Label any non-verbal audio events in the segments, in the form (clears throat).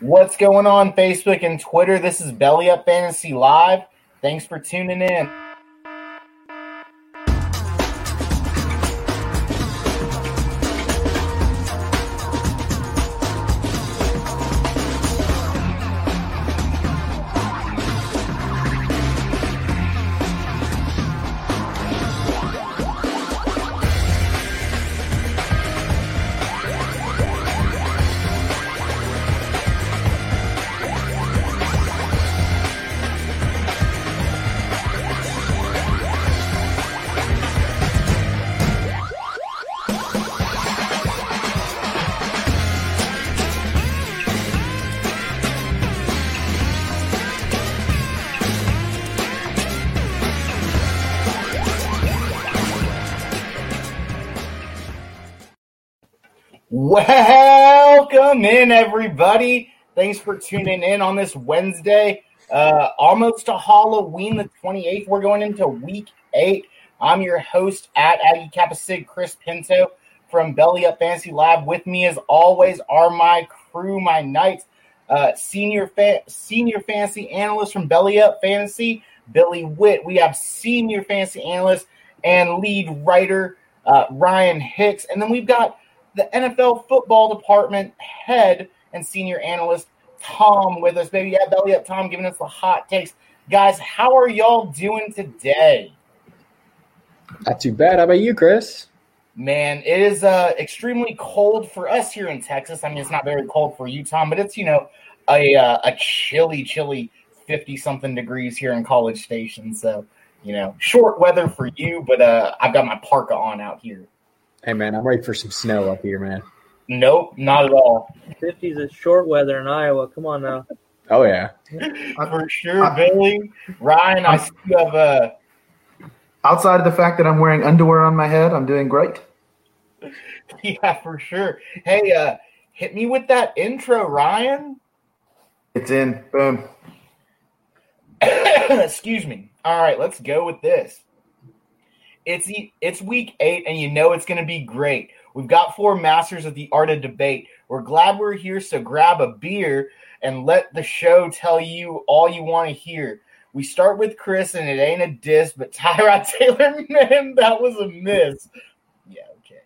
What's going on, Facebook and Twitter? This is Belly Up Fantasy Live. Thanks for tuning in. Welcome in, everybody. Thanks for tuning in on this Wednesday, uh, almost to Halloween, the 28th. We're going into week eight. I'm your host at Aggie Kappa Sig, Chris Pinto from Belly Up Fantasy Lab. With me, as always, are my crew, my knights, uh, senior fa- senior fantasy analyst from Belly Up Fantasy, Billy Witt. We have senior fantasy analyst and lead writer uh, Ryan Hicks, and then we've got the NFL football department head and senior analyst Tom with us, baby. Yeah, belly up, Tom, giving us the hot takes. Guys, how are y'all doing today? Not too bad. How about you, Chris? Man, it is uh, extremely cold for us here in Texas. I mean, it's not very cold for you, Tom, but it's you know a uh, a chilly, chilly fifty something degrees here in College Station. So you know, short weather for you, but uh, I've got my parka on out here. Hey man, I'm ready for some snow up here, man. Nope, not at all. 50s is short weather in Iowa. Come on now. Oh yeah. For sure, Billy. Ryan, I see you have uh, a Outside of the fact that I'm wearing underwear on my head, I'm doing great. (laughs) yeah, for sure. Hey, uh, hit me with that intro, Ryan. It's in. Boom. (coughs) Excuse me. All right, let's go with this. It's e- it's week eight, and you know it's going to be great. We've got four masters of the art of debate. We're glad we're here, so grab a beer and let the show tell you all you want to hear. We start with Chris, and it ain't a diss, but Tyrod (laughs) Taylor, man, that was a miss. Yeah, okay.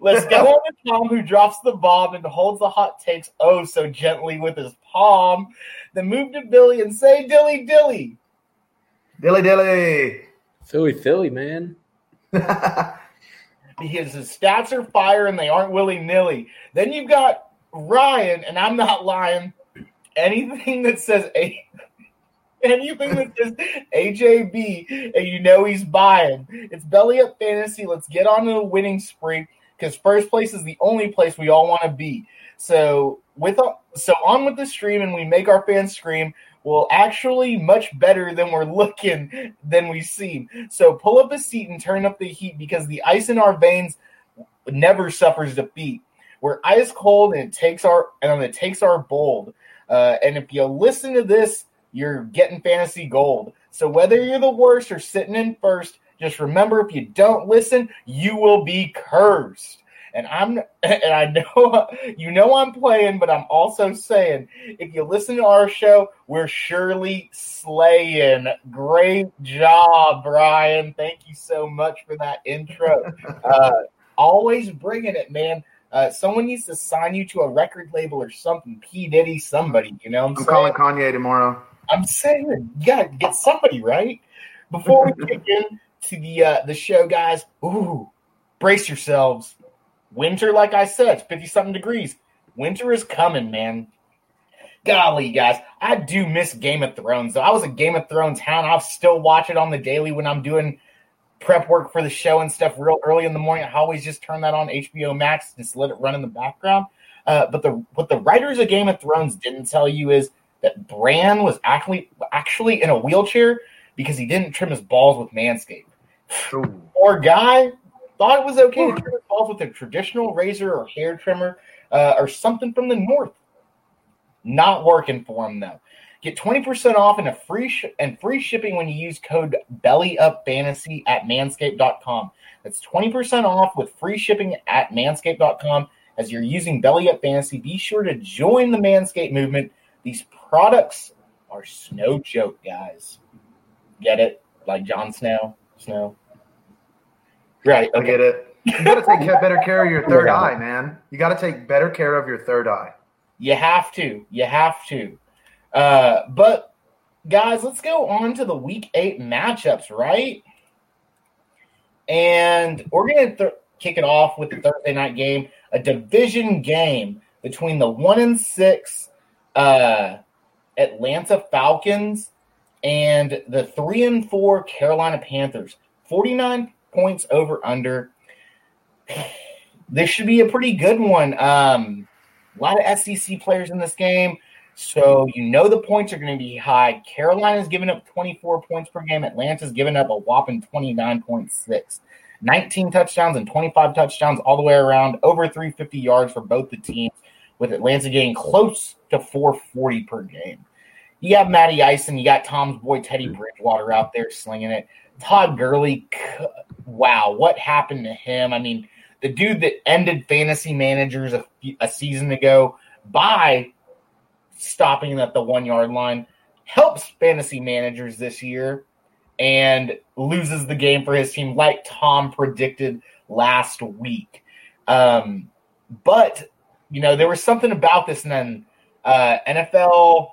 Let's go on to Tom, who drops the bomb and holds the hot takes oh so gently with his palm. Then move to Billy and say, Dilly, Dilly. Dilly dilly. Philly, Philly, man. Because his stats are fire and they aren't willy nilly. Then you've got Ryan, and I'm not lying. Anything that says a anything that says AJB, and you know he's buying. It's belly up fantasy. Let's get on the winning spree because first place is the only place we all want to be. So with so on with the stream, and we make our fans scream. Well, actually, much better than we're looking than we seem. So pull up a seat and turn up the heat because the ice in our veins never suffers defeat. We're ice cold and it takes our and it takes our bold. Uh, and if you listen to this, you're getting fantasy gold. So whether you're the worst or sitting in first, just remember if you don't listen, you will be cursed. And I'm (laughs) and I know (laughs) you know I'm playing, but I'm also saying if you listen to our show, we're surely slaying. Great job, Brian. Thank you so much for that intro. (laughs) Uh, always bringing it, man. Uh, someone needs to sign you to a record label or something. P Diddy, somebody. You know, I'm, I'm calling Kanye tomorrow. I'm saying you gotta get somebody right before we kick in to the uh, the show, guys. Ooh, brace yourselves. Winter, like I said, fifty something degrees. Winter is coming, man. Golly, guys, I do miss Game of Thrones. Though I was a Game of Thrones hound. I'll still watch it on the daily when I'm doing prep work for the show and stuff real early in the morning. I always just turn that on HBO Max, just let it run in the background. Uh, but the what the writers of Game of Thrones didn't tell you is that Bran was actually actually in a wheelchair because he didn't trim his balls with Manscaped. Ooh. Poor guy thought it was okay to trim his balls with a traditional razor or hair trimmer uh, or something from the north. Not working for him though. Get 20% off and a free sh- and free shipping when you use code BELLYUPFANTASY at manscaped.com. That's 20% off with free shipping at manscaped.com. As you're using Belly Up Fantasy, be sure to join the Manscaped movement. These products are no joke, guys. Get it? Like Jon Snow? Snow? Right. I Okay. get it. You got to take better care of your third Yeah. eye, man. You got to take better care of your third eye. You have to. You have to. Uh, but guys, let's go on to the week eight matchups, right? And we're gonna th- kick it off with the Thursday night game, a division game between the one and six uh, Atlanta Falcons and the three and four Carolina Panthers. Forty nine points over under. This should be a pretty good one. Um, a lot of SEC players in this game. So you know the points are going to be high. Carolina's giving up 24 points per game. Atlanta's giving up a whopping 29.6. 19 touchdowns and 25 touchdowns all the way around, over 350 yards for both the teams, with Atlanta getting close to 440 per game. You got Matty Ice and you got Tom's boy Teddy Bridgewater out there slinging it. Todd Gurley, wow, what happened to him? I mean, the dude that ended fantasy managers a, a season ago by stopping at the one yard line helps fantasy managers this year and loses the game for his team, like Tom predicted last week. Um, but you know, there was something about this, and then uh, NFL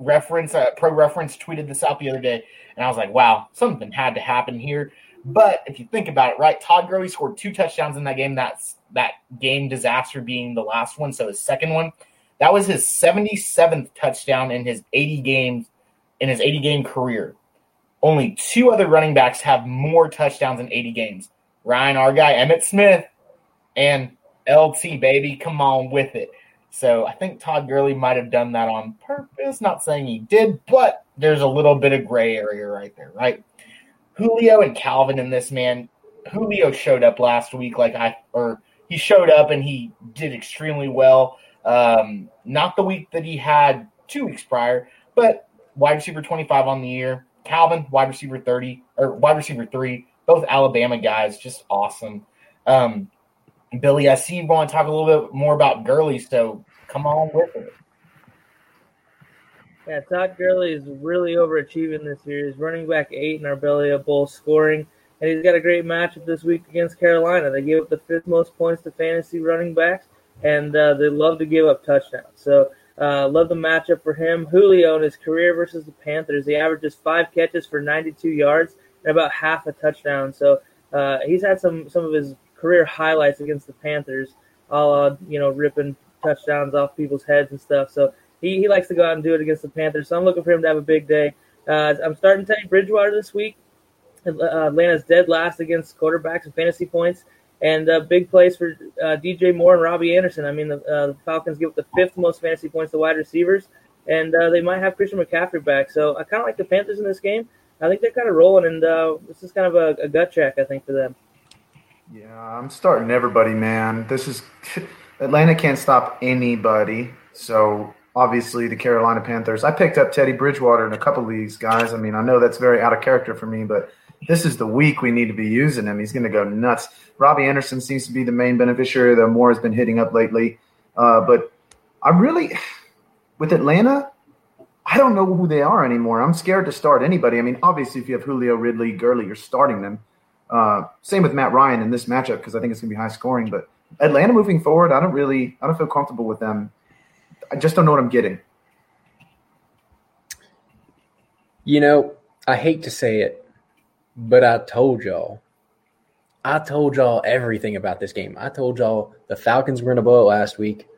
reference, uh, pro reference tweeted this out the other day, and I was like, wow, something had to happen here. But if you think about it, right, Todd Gurley scored two touchdowns in that game. That's that game disaster being the last one. So his second one, that was his 77th touchdown in his 80 games in his 80 game career. Only two other running backs have more touchdowns in 80 games. Ryan, our guy, Emmitt Smith, and LT, baby. Come on with it. So I think Todd Gurley might have done that on purpose. Not saying he did, but there's a little bit of gray area right there, right? Julio and Calvin in this man. Julio showed up last week, like I or he showed up and he did extremely well. Um, not the week that he had two weeks prior, but wide receiver 25 on the year. Calvin, wide receiver 30 or wide receiver three, both Alabama guys, just awesome. Um, Billy, I see you want to talk a little bit more about Gurley, so come on with it. Yeah, Todd Gurley is really overachieving this year. He's running back eight in our belly up bowl scoring, and he's got a great matchup this week against Carolina. They gave up the fifth most points to fantasy running backs, and uh, they love to give up touchdowns. So, uh, love the matchup for him. Julio in his career versus the Panthers, he averages five catches for 92 yards and about half a touchdown. So, uh, he's had some some of his career highlights against the Panthers, all uh, you know, ripping touchdowns off people's heads and stuff. So he, he likes to go out and do it against the Panthers. So I'm looking for him to have a big day. Uh, I'm starting Teddy Bridgewater this week. Uh, Atlanta's dead last against quarterbacks and fantasy points, and uh, big plays for uh, DJ Moore and Robbie Anderson. I mean, the, uh, the Falcons give up the fifth most fantasy points to wide receivers, and uh, they might have Christian McCaffrey back. So I kind of like the Panthers in this game. I think they're kind of rolling, and uh, this is kind of a, a gut check, I think, for them. Yeah, I'm starting everybody, man. This is Atlanta can't stop anybody. So obviously the Carolina Panthers. I picked up Teddy Bridgewater in a couple leagues, guys. I mean, I know that's very out of character for me, but this is the week we need to be using him. He's going to go nuts. Robbie Anderson seems to be the main beneficiary. The more has been hitting up lately, uh, but I really with Atlanta. I don't know who they are anymore. I'm scared to start anybody. I mean, obviously, if you have Julio, Ridley, Gurley, you're starting them. Uh, same with Matt Ryan in this matchup because I think it's going to be high scoring. But Atlanta moving forward, I don't really, I don't feel comfortable with them. I just don't know what I'm getting. You know, I hate to say it, but I told y'all. I told y'all everything about this game. I told y'all the Falcons were to blow it last week.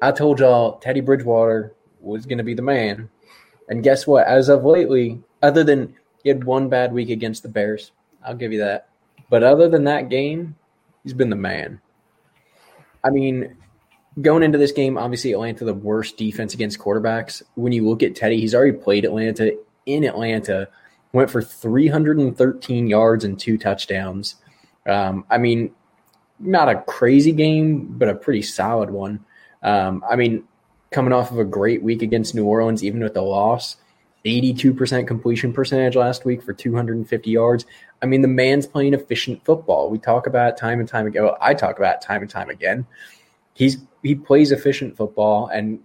I told y'all Teddy Bridgewater was going to be the man. And guess what? As of lately, other than he had one bad week against the Bears, I'll give you that. But other than that game, he's been the man. I mean, going into this game, obviously Atlanta the worst defense against quarterbacks. When you look at Teddy, he's already played Atlanta in Atlanta, went for 313 yards and two touchdowns. Um, I mean, not a crazy game, but a pretty solid one. Um, I mean, coming off of a great week against New Orleans, even with the loss, 82% completion percentage last week for 250 yards. I mean, the man's playing efficient football. We talk about time and time ago. I talk about time and time again. He's he plays efficient football, and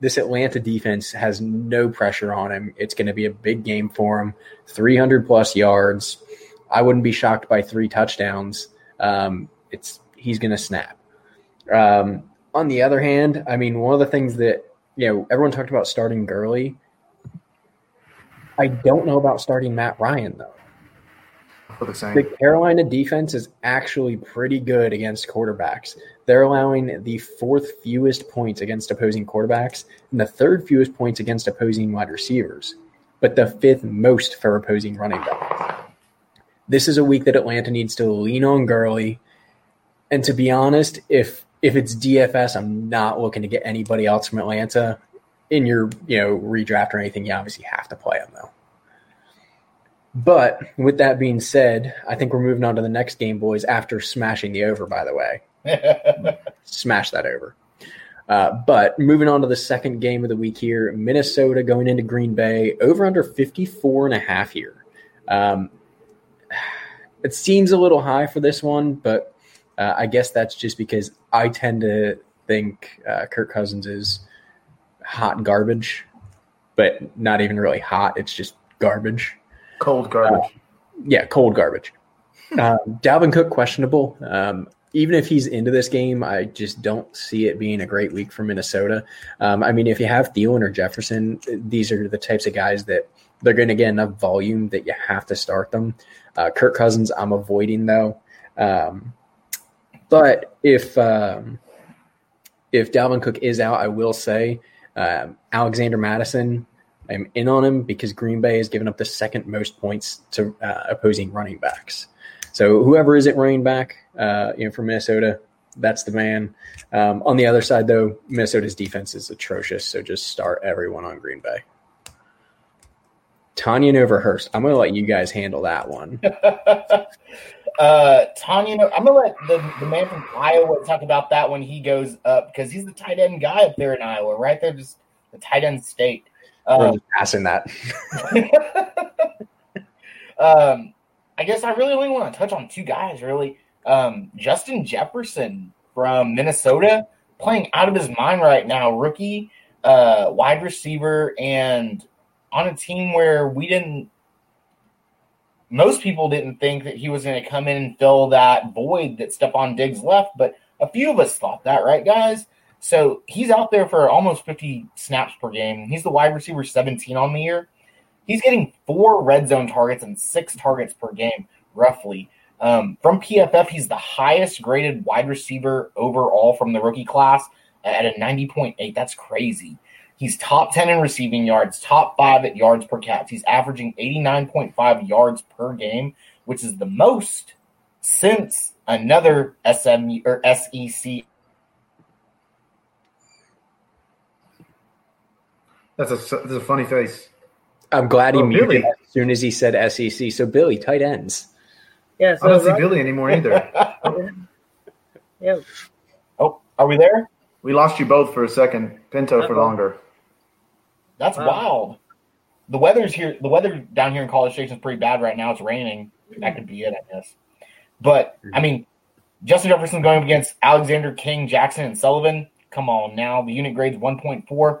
this Atlanta defense has no pressure on him. It's going to be a big game for him. 300 plus yards. I wouldn't be shocked by three touchdowns. Um, it's he's going to snap. Um, on the other hand, I mean, one of the things that you know everyone talked about starting Gurley. I don't know about starting Matt Ryan though. For the. The Carolina defense is actually pretty good against quarterbacks. They're allowing the fourth fewest points against opposing quarterbacks and the third fewest points against opposing wide receivers, but the fifth most for opposing running backs. This is a week that Atlanta needs to lean on Gurley. And to be honest, if if it's DFS, I'm not looking to get anybody else from Atlanta in your you know redraft or anything. You obviously have to play them though. But with that being said, I think we're moving on to the next game, boys. After smashing the over, by the way, (laughs) smash that over. Uh, but moving on to the second game of the week here, Minnesota going into Green Bay over under 54 and a half here. Um, it seems a little high for this one, but uh, I guess that's just because I tend to think uh, Kirk Cousins is hot garbage, but not even really hot. It's just garbage. Cold garbage. Yeah, cold garbage. Um, Dalvin Cook questionable. Um, even if he's into this game, I just don't see it being a great week for Minnesota. Um, I mean, if you have Thielen or Jefferson, these are the types of guys that they're going to get enough volume that you have to start them. Uh, Kirk Cousins, I'm avoiding though. Um, but if um, if Dalvin Cook is out, I will say um, Alexander Mattison. I'm in on him because Green Bay has given up the second most points to uh, opposing running backs. So whoever is at running back, uh, you know, from Minnesota, that's the man. Um, on the other side, though, Minnesota's defense is atrocious. So just start everyone on Green Bay. Tonyan over Hurst. I'm going to let you guys handle that one. (laughs) uh, Tonyan, I'm gonna let the, the man from Iowa talk about that when he goes up because he's the tight end guy up there in Iowa, right? They're just the tight end state. We're Um, just passing that. (laughs) um, I guess I really only want to touch on two guys. Really, um, Justin Jefferson from Minnesota playing out of his mind right now. Rookie, uh, wide receiver, and on a team where we didn't. Most people didn't think that he was going to come in and fill that void that Stefon Diggs left, but a few of us thought that, right, guys? So he's out there for almost 50 snaps per game. He's the wide receiver 17 on the year. He's getting four red zone targets and six targets per game, roughly. Um, from PFF, he's the highest graded wide receiver overall from the rookie class at a 90.8. That's crazy. He's top 10 in receiving yards, top five at yards per catch. He's averaging 89.5 yards per game, which is the most since another SM or SEC That's a that's a funny face. I'm glad he Oh, muted Billy. as soon as he said SEC. So Billy, tight ends. Yeah, I don't see Ryan- Billy anymore either. yeah, (laughs) oh, are we there? We lost you both for a second. Pinto for longer. That's Wow. wild. The weather's here. The weather down here in College Station is pretty bad right now. It's raining. That could be it, I guess. But I mean, Justin Jefferson going up against Alexander King, Jackson, and Sullivan. Come on now. The unit grade's 1.4.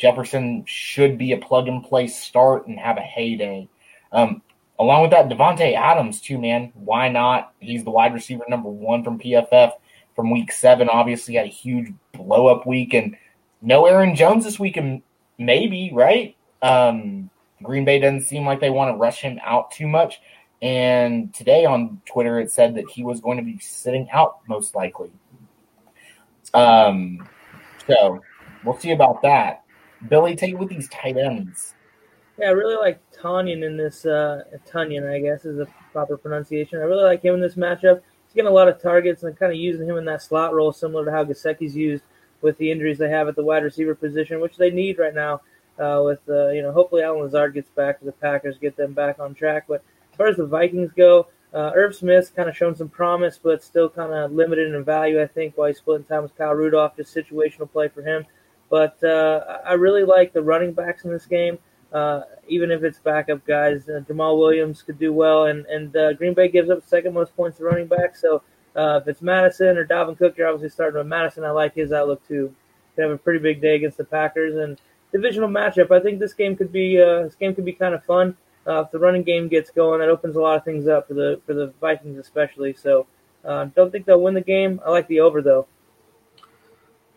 Jefferson should be a plug and play start and have a heyday. Um, along with that, Davante Adams too, man. Why not? He's the wide receiver number one from PFF from week seven. Obviously, had a huge blow up week, and no Aaron Jones this week, and maybe right. Um, Green Bay doesn't seem like they want to rush him out too much. And today on Twitter, it said that he was going to be sitting out most likely. Um, so we'll see about that. Billy, take it with these tight ends. Yeah, I really like Tonyan in this. Uh, Tunyon, I guess, is the proper pronunciation. I really like him in this matchup. He's getting a lot of targets and kind of using him in that slot role, similar to how Gesicki's used with the injuries they have at the wide receiver position, which they need right now. Uh, with uh, you know, hopefully Allen Lazard gets back to the Packers, get them back on track. But as far as the Vikings go, uh, Irv Smith's kind of shown some promise, but still kind of limited in value. I think while he's splitting time with Kyle Rudolph, just situational play for him. But uh, I really like the running backs in this game, uh, even if it's backup guys. Uh, Jamaal Williams could do well, and and uh, Green Bay gives up second most points to running back. So uh, if it's Mattison or Dalvin Cook, you're obviously starting with Mattison. I like his outlook too. Could have a pretty big day against the Packers and divisional matchup. I think this game could be uh, this game could be kind of fun. if the running game gets going, that opens a lot of things up for the for the Vikings especially. So don't think they'll win the game. I like the over though.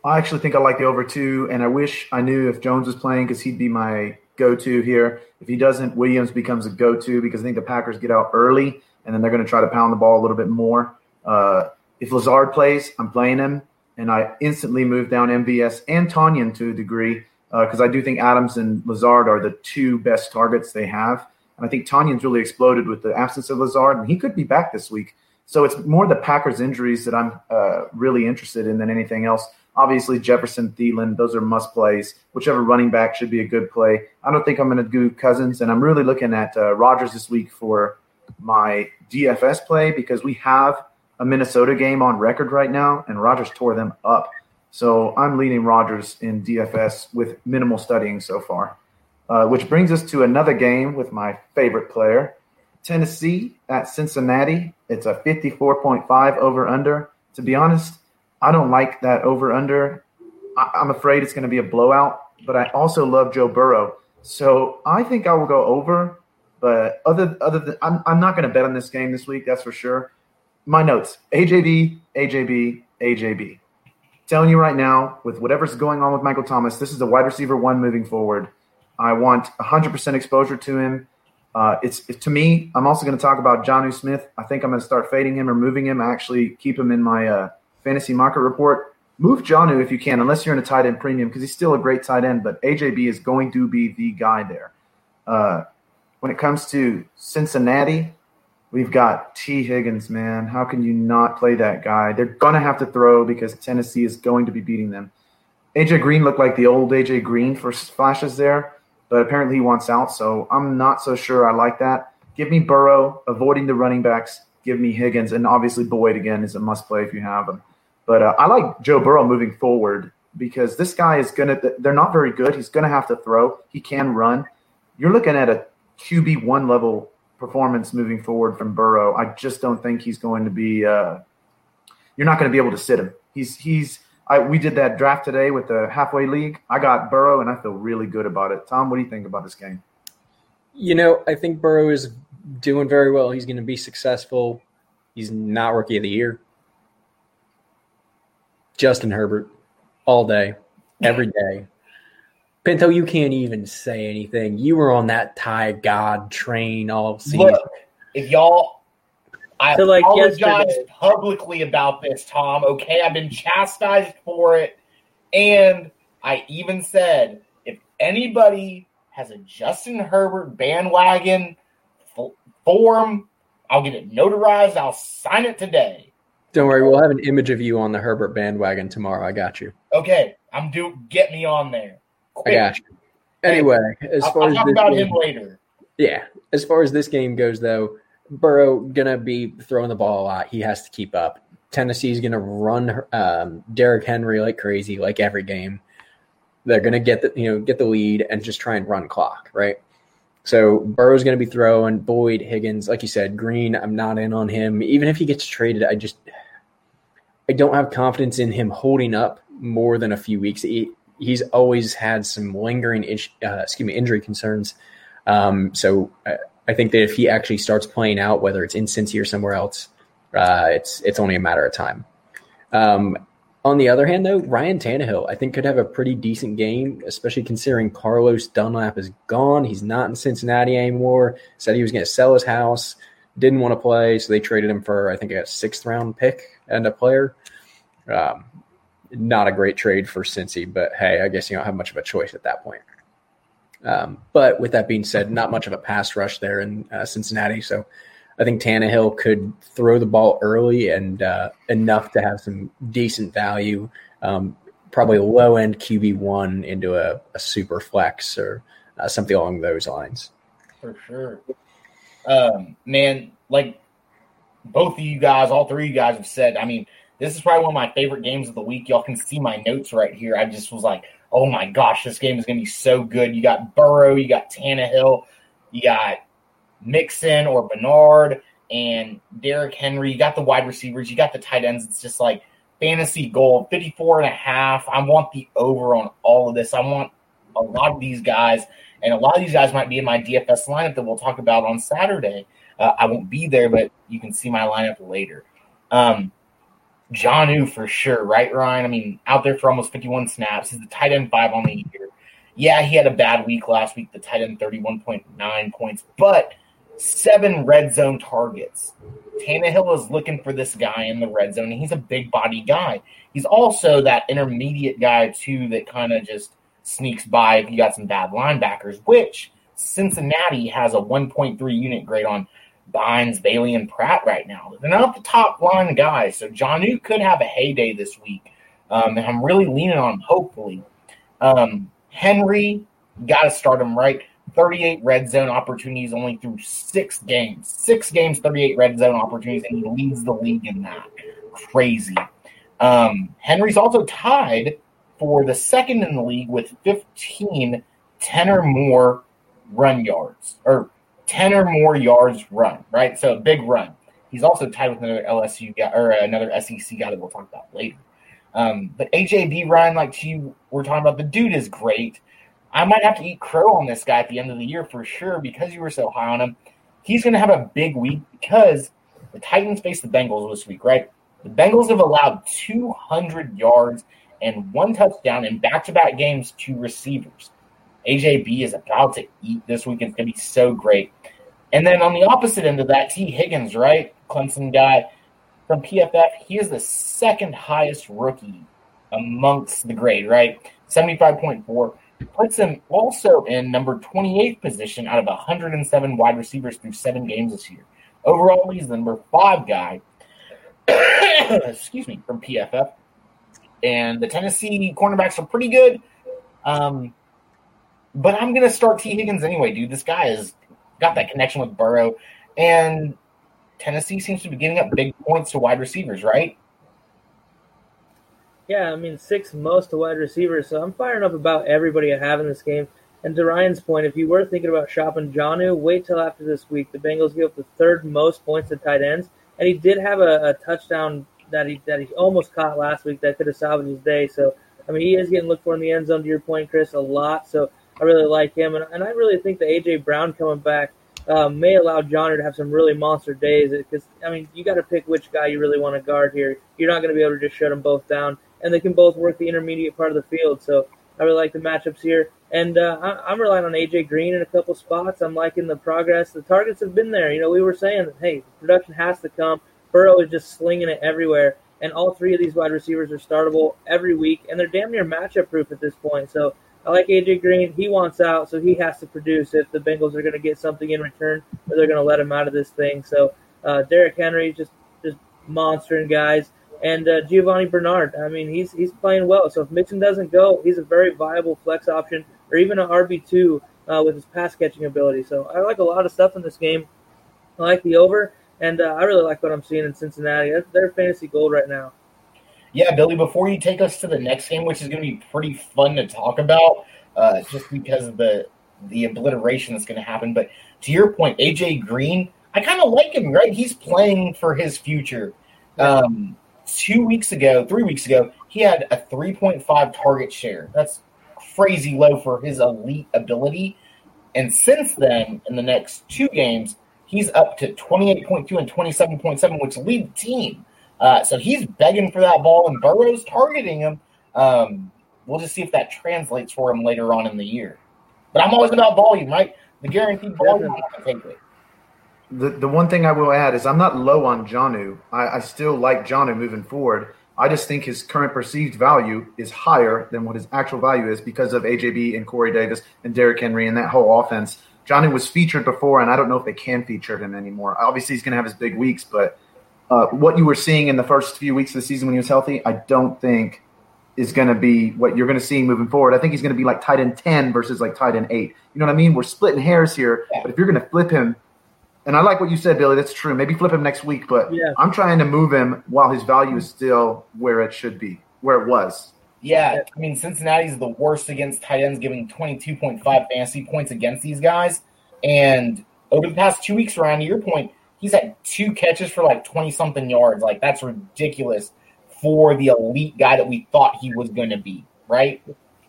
I actually think I like the over two, and I wish I knew if Jones was playing because he'd be my go-to here. If he doesn't, Williams becomes a go-to because I think the Packers get out early, and then they're going to try to pound the ball a little bit more. Uh, if Lazard plays, I'm playing him, and I instantly move down MVS and Tonyan to a degree because uh, I do think Adams and Lazard are the two best targets they have. And I think Tonyan's really exploded with the absence of Lazard, and he could be back this week. So it's more the Packers' injuries that I'm uh, really interested in than anything else. Obviously, Jefferson, Thielen, those are must plays. Whichever running back should be a good play. I don't think I'm going to do Cousins, and I'm really looking at uh, Rodgers this week for my DFS play because we have a Minnesota game on record right now, and Rodgers tore them up. So I'm leaning Rodgers in DFS with minimal studying so far. Uh, which brings us to another game with my favorite player, Tennessee at Cincinnati. It's a 54.5 over under. To be honest, I don't like that over under. I'm afraid it's going to be a blowout, but I also love Joe Burrow. So I think I will go over. But other other than I'm, I'm not going to bet on this game this week. That's for sure. My notes: AJB, AJB, AJB. Telling you right now, with whatever's going on with Michael Thomas, this is a wide receiver one moving forward. I want 100% exposure to him. Uh, it's it, to me. I'm also going to talk about Jonnu Smith. I think I'm going to start fading him or moving him. I actually keep him in my uh, fantasy market report. Move Jonnu if you can, unless you're in a tight end premium, because he's still a great tight end. But AJB is going to be the guy there. Uh, when it comes to Cincinnati, we've got Tee Higgins. Man, how can you not play that guy? They're going to have to throw because Tennessee is going to be beating them. AJ Green looked like the old AJ Green for flashes there, but apparently he wants out. So I'm not so sure I like that. Give me Burrow, avoiding the running backs. Give me Higgins, and obviously Boyd again is a must play if you have him. But uh, I like Joe Burrow moving forward because this guy is going to, they're not very good. He's going to have to throw. He can run. You're looking at a QB1 level performance moving forward from Burrow. I just don't think he's going to be, uh, you're not going to be able to sit him. He's, he's, I, we did that draft today with the halfway league. I got Burrow and I feel really good about it. Tom, what do you think about this game? You know, I think Burrow is doing very well. He's going to be successful. He's not rookie of the year. Justin Herbert all day, every day. Pinto, you can't even say anything. You were on that Tyrod train all season. Look, if y'all, I so like apologize yesterday. publicly about this, Tom. Okay, I've been chastised for it, and I even said if anybody has a Justin Herbert bandwagon form, I'll get it notarized. I'll sign it today. Don't worry, we'll have an image of you on the Herbert bandwagon tomorrow. I got you. Okay, I'm do get me on there. I got you. Anyway, as I'll, far I'll as talk this about game- him later. Yeah, as far as this game goes, though, Burrow gonna be throwing the ball a lot. He has to keep up. Tennessee's gonna run um, Derrick Henry like crazy, like every game. They're gonna get the you know get the lead and just try and run clock, right? So Burrow's gonna be throwing Boyd, Higgins, like you said, Green. I'm not in on him. Even if he gets traded, I just I don't have confidence in him holding up more than a few weeks. He, he's always had some lingering, ish- uh, excuse me, injury concerns. Um, so I, I think that if he actually starts playing out, whether it's in Cincy or somewhere else, uh, it's it's only a matter of time. Um, on the other hand, though, Ryan Tannehill, I think, could have a pretty decent game, especially considering Carlos Dunlap is gone. He's not in Cincinnati anymore. Said he was going to sell his house, didn't want to play, so they traded him for, I think, a sixth round pick and a player. Um, not a great trade for Cincy, but hey, I guess you don't have much of a choice at that point. Um, but with that being said, not much of a pass rush there in uh, Cincinnati. So I think Tannehill could throw the ball early and uh, enough to have some decent value. Um, probably a low end QB one into a, a super flex or uh, something along those lines. For sure. Um, man, like both of you guys, all three of you guys have said, I mean, this is probably one of my favorite games of the week. Y'all can see my notes right here. I just was like, oh my gosh, this game is going to be so good. You got Burrow, you got Tannehill, you got Mixon or Bernard, and Derrick Henry. You got the wide receivers, you got the tight ends. It's just like fantasy gold 54 and a half. I want the over on all of this. I want a lot of these guys, and a lot of these guys might be in my DFS lineup that we'll talk about on Saturday. Uh, I won't be there, but you can see my lineup later. Um, Jonnu for sure, right, Ryan? I mean, out there for almost 51 snaps. He's the tight end five on the year. Yeah, he had a bad week last week, the tight end 31.9 points, but seven red zone targets. Tannehill is looking for this guy in the red zone, and he's a big body guy. He's also that intermediate guy, too, that kind of just sneaks by if you got some bad linebackers, which Cincinnati has a 1.3 unit grade on Bynes, Bailey, and Pratt right now. They're not the top line guys, so Jonnu could have a heyday this week. Um, and I'm really leaning on him, hopefully. Um, Henry, got to start him right. 38 red zone opportunities only through six games. Six games, 38 red zone opportunities, and he leads the league in that. Crazy. Um, Henry's also tied for the second in the league with 15 10 or more run yards, or 10 or more yards run, right? So a big run. He's also tied with another LSU guy or another SEC guy that we'll talk about later. Um, but AJB Ryan, like you were talking about, the dude is great. I might have to eat crow on this guy at the end of the year for sure because you were so high on him. He's going to have a big week because the Titans face the Bengals this week, right? The Bengals have allowed 200 yards and one touchdown in back to back games to receivers. AJB is about to eat this week. It's going to be so great. And then on the opposite end of that, Tee Higgins, right? Clemson guy from PFF. He is the second highest rookie amongst the grade, right? 75.4. Puts him also in number 28th position out of 107 wide receivers through seven games this year. Overall, he's the number five guy, (coughs) excuse me, from PFF. And the Tennessee cornerbacks are pretty good. Um, but I'm going to start Tee Higgins anyway, dude. This guy has got that connection with Burrow. And Tennessee seems to be giving up big points to wide receivers, right? Yeah, I mean six most to wide receivers, so I'm firing up about everybody I have in this game. And to Ryan's point, if you were thinking about shopping Jonnu, wait till after this week. The Bengals give up the third most points to tight ends, and he did have a, a touchdown that he that he almost caught last week that could have salvaged his day. So I mean, he is getting looked for in the end zone. To your point, Chris, a lot. So I really like him, and, and I really think that AJ Brown coming back uh, may allow Johnner to have some really monster days. Because I mean, you got to pick which guy you really want to guard here. You're not going to be able to just shut them both down, and they can both work the intermediate part of the field. So I really like the matchups here, and uh, I, I'm relying on AJ Green in a couple spots. I'm liking the progress. The targets have been there. You know, we were saying hey, production has to come. Burrow is just slinging it everywhere, and all three of these wide receivers are startable every week, and they're damn near matchup proof at this point. So I like AJ Green. He wants out, so he has to produce if the Bengals are going to get something in return, or they're going to let him out of this thing. So uh, Derrick Henry just just monstering guys, and uh, Giovani Bernard. I mean, he's he's playing well. So if Mixon doesn't go, he's a very viable flex option, or even an RB two uh, with his pass catching ability. So I like a lot of stuff in this game. I like the over, and uh, I really like what I'm seeing in Cincinnati. They're fantasy gold right now. Yeah, Billy. Before you take us to the next game, which is going to be pretty fun to talk about, uh, just because of the the obliteration that's going to happen. But to your point, AJ Green, I kind of like him. Right, he's playing for his future. Um, two weeks ago, three weeks ago, he had a 3.5 target share. That's crazy low for his elite ability. And since then, in the next two games, he's up to 28.2 and 27.7, which lead team. Uh, so he's begging for that ball, and Burrow's targeting him. Um, we'll just see if that translates for him later on in the year. But I'm always about volume, right? The guaranteed volume, I'm take it. The, the one thing I will add is I'm not low on Jonnu. I, I still like Jonnu moving forward. I just think his current perceived value is higher than what his actual value is because of AJB and Corey Davis and Derrick Henry and that whole offense. Johnny was featured before, and I don't know if they can feature him anymore. Obviously, he's going to have his big weeks, but uh, what you were seeing in the first few weeks of the season when he was healthy, I don't think is going to be what you're going to see moving forward. I think he's going to be like tight end 10 versus like tight end 8. You know what I mean? We're splitting hairs here, but if you're going to flip him and I like what you said, Billy. That's true. Maybe flip him next week, but Yeah. I'm trying to move him while his value is still where it should be, where it was. Yeah, I mean Cincinnati's the worst against tight ends, giving 22.5 fantasy points against these guys. And over the past two weeks, around to your point, he's had two catches for like 20 something yards. Like that's ridiculous for the elite guy that we thought he was going to be, right?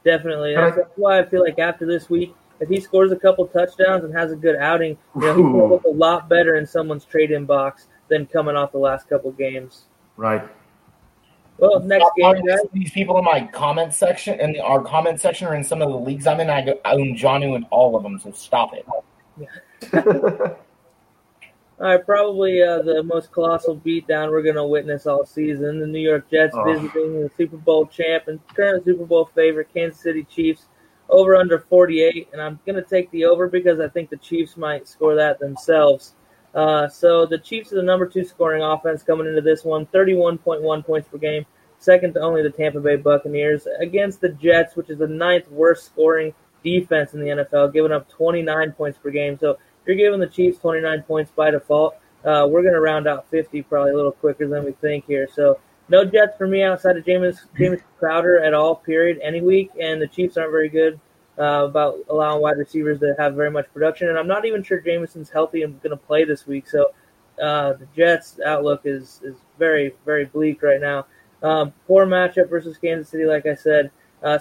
Definitely. That's, that's why I feel like after this week, if he scores a couple touchdowns and has a good outing, you know, he's going to look a lot better in someone's trade-in box than coming off the last couple games. Right. Well, next game, guys. these people in my comment section, in our comment section, or in some of the leagues I'm in. I, go, I own Jonnu in all of them, so stop it. (laughs) All right, probably uh, the most colossal beatdown we're going to witness all season. The New York Jets Oh. visiting the Super Bowl champ and current Super Bowl favorite Kansas City Chiefs over under 48. And I'm going to take the over because I think the Chiefs might score that themselves. Uh, so the Chiefs are the number two scoring offense coming into this one, 31.1 points per game, second to only the Tampa Bay Buccaneers against the Jets, which is the ninth worst scoring defense in the NFL, giving up 29 points per game. So you're giving the Chiefs 29 points by default, uh, we're going to round out 50 probably a little quicker than we think here. So no Jets for me outside of James James Crowder at all. Period. Any week, and the Chiefs aren't very good uh, about allowing wide receivers to have very much production. And I'm not even sure Jamison's healthy and going to play this week. So uh, the Jets' outlook is is very very bleak right now. Um, poor matchup versus Kansas City, like I said. Uh,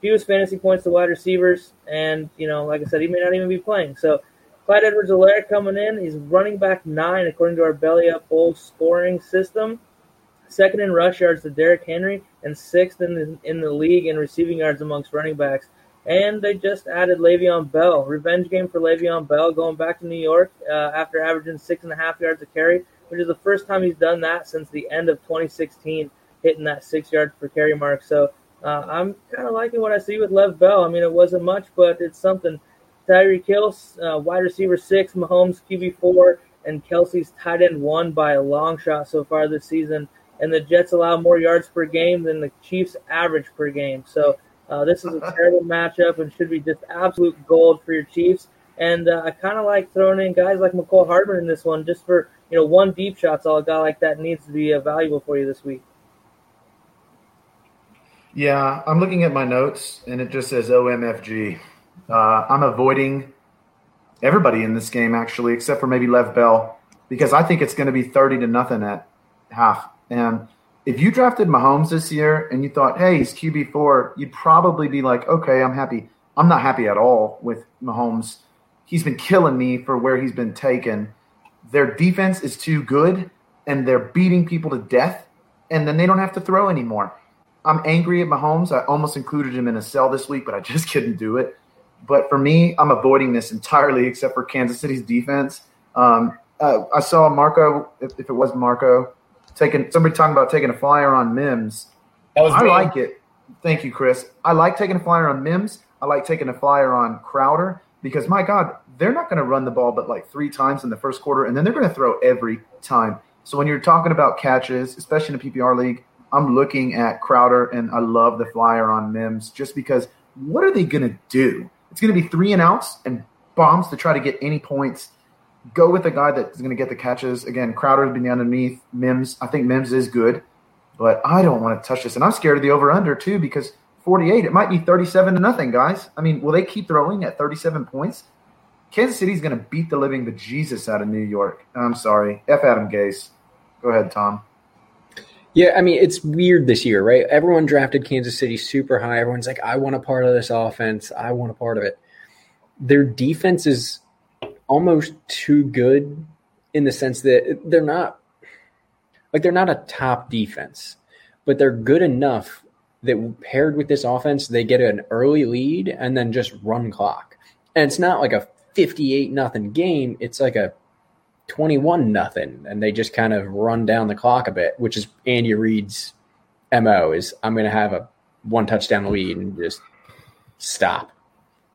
fewest fantasy points to wide receivers, and you know, like I said, he may not even be playing. So Clyde Edwards-Helaire coming in, he's running back nine according to our belly up bowl scoring system. Second in rush yards to Derrick Henry, and sixth in the in the league in receiving yards amongst running backs. And they just added Le'Veon Bell, revenge game for Le'Veon Bell, going back to New York uh, after averaging six and a half yards a carry, which is the first time he's done that since the end of 2016, hitting that six yards per carry mark. So uh, I'm kind of liking what I see with Lev Bell. I mean, it wasn't much, but it's something. Tyreek Hill, uh, wide receiver six, Mahomes QB four, and Kelce's tight end one by a long shot so far this season. And the Jets allow more yards per game than the Chiefs average per game. So uh, this is a terrible matchup and should be just absolute gold for your Chiefs. And uh, I kind of like throwing in guys like Mecole Hardman in this one just for you know one deep shot's all a guy like that needs to be uh, valuable for you this week. Yeah, I'm looking at my notes and it just says OMFG. Uh, I'm avoiding everybody in this game actually, except for maybe Lev Bell, because I think it's going to be 30 to nothing at half. And if you drafted Mahomes this year and you thought, hey, he's QB four, you'd probably be like, okay, I'm happy. I'm not happy at all with Mahomes. He's been killing me for where he's been taken. Their defense is too good, and they're beating people to death, and then they don't have to throw anymore. I'm angry at Mahomes. I almost included him in a sell this week, but I (laughs) just couldn't do it. But for me, I'm avoiding this entirely, except for Kansas City's defense. Um, uh, I saw Marco, if, if it was Marco, taking somebody talking about taking a flyer on Mims. That was I me. like it. Thank you, Chris. I like taking a flyer on Mims. I like taking a flyer on Crowder because my God, they're not going to run the ball but like three times in the first quarter, and then they're going to throw every time. So when you're talking about catches, especially in a PPR league, I'm looking at Crowder and I love the flyer on Mims just because what are they going to do? It's going to be three and outs and bombs to try to get any points. Go with the guy that's going to get the catches. Again, Crowder's been the underneath Mims. I think Mims is good, but I don't want to touch this. And I'm scared of the over under too because 48, it might be 37 to nothing, guys. I mean, will they keep throwing at 37 points? Kansas City's going to beat the living bejesus out of New York. I'm sorry. F. Adam Gase. Go ahead, Tom. Yeah, I mean, it's weird this year, right? Everyone drafted Kansas City super high. Everyone's like, I want a part of this offense. I want a part of it. Their defense is almost too good in the sense that they're not like they're not a top defense, but they're good enough that paired with this offense, they get an early lead and then just run clock. And it's not like a 58 nothing game, it's like a 21 nothing and they just kind of run down the clock a bit, which is Andy Reid's MO is I'm going to have a one touchdown lead and just stop.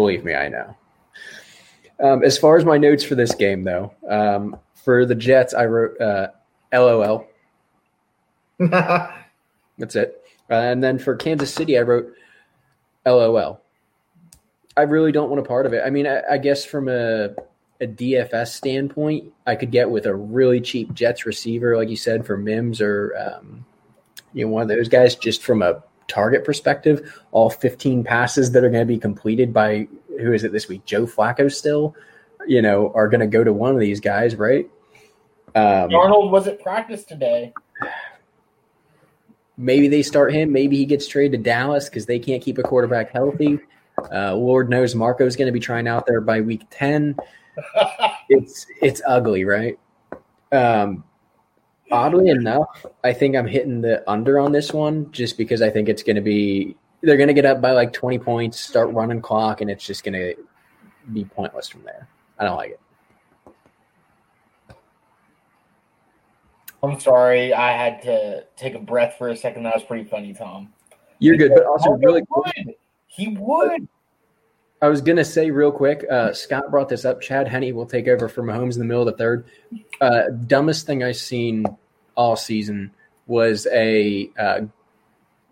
Believe me, I know. Um, as far as my notes for this game, though, um, for the Jets, I wrote uh, LOL. (laughs) That's it. Uh, and then for Kansas City, I wrote LOL. I really don't want a part of it. I mean, I, I guess from a, a DFS standpoint, I could get with a really cheap Jets receiver, like you said, for Mims or um, you know one of those guys. Just from a target perspective, all 15 passes that are going to be completed by who is it this week? Joe Flacco still, you know, are going to go to one of these guys, right? Um, Arnold was at practice today. Maybe they start him. Maybe he gets traded to Dallas because they can't keep a quarterback healthy. Uh, Lord knows Marco's going to be trying out there by week 10. (laughs) it's it's ugly, right? Um, oddly enough, I think I'm hitting the under on this one just because I think it's going to be they're going to get up by like 20 points, start running clock, and it's just going to be pointless from there. I don't like it. I'm sorry, I had to take a breath for a second. That was pretty funny, Tom. You're good, but also really would. He would. I was gonna say real quick. Uh, Scott brought this up. Chad Henne will take over for Mahomes in the middle of the third. Uh, dumbest thing I've seen all season was a uh,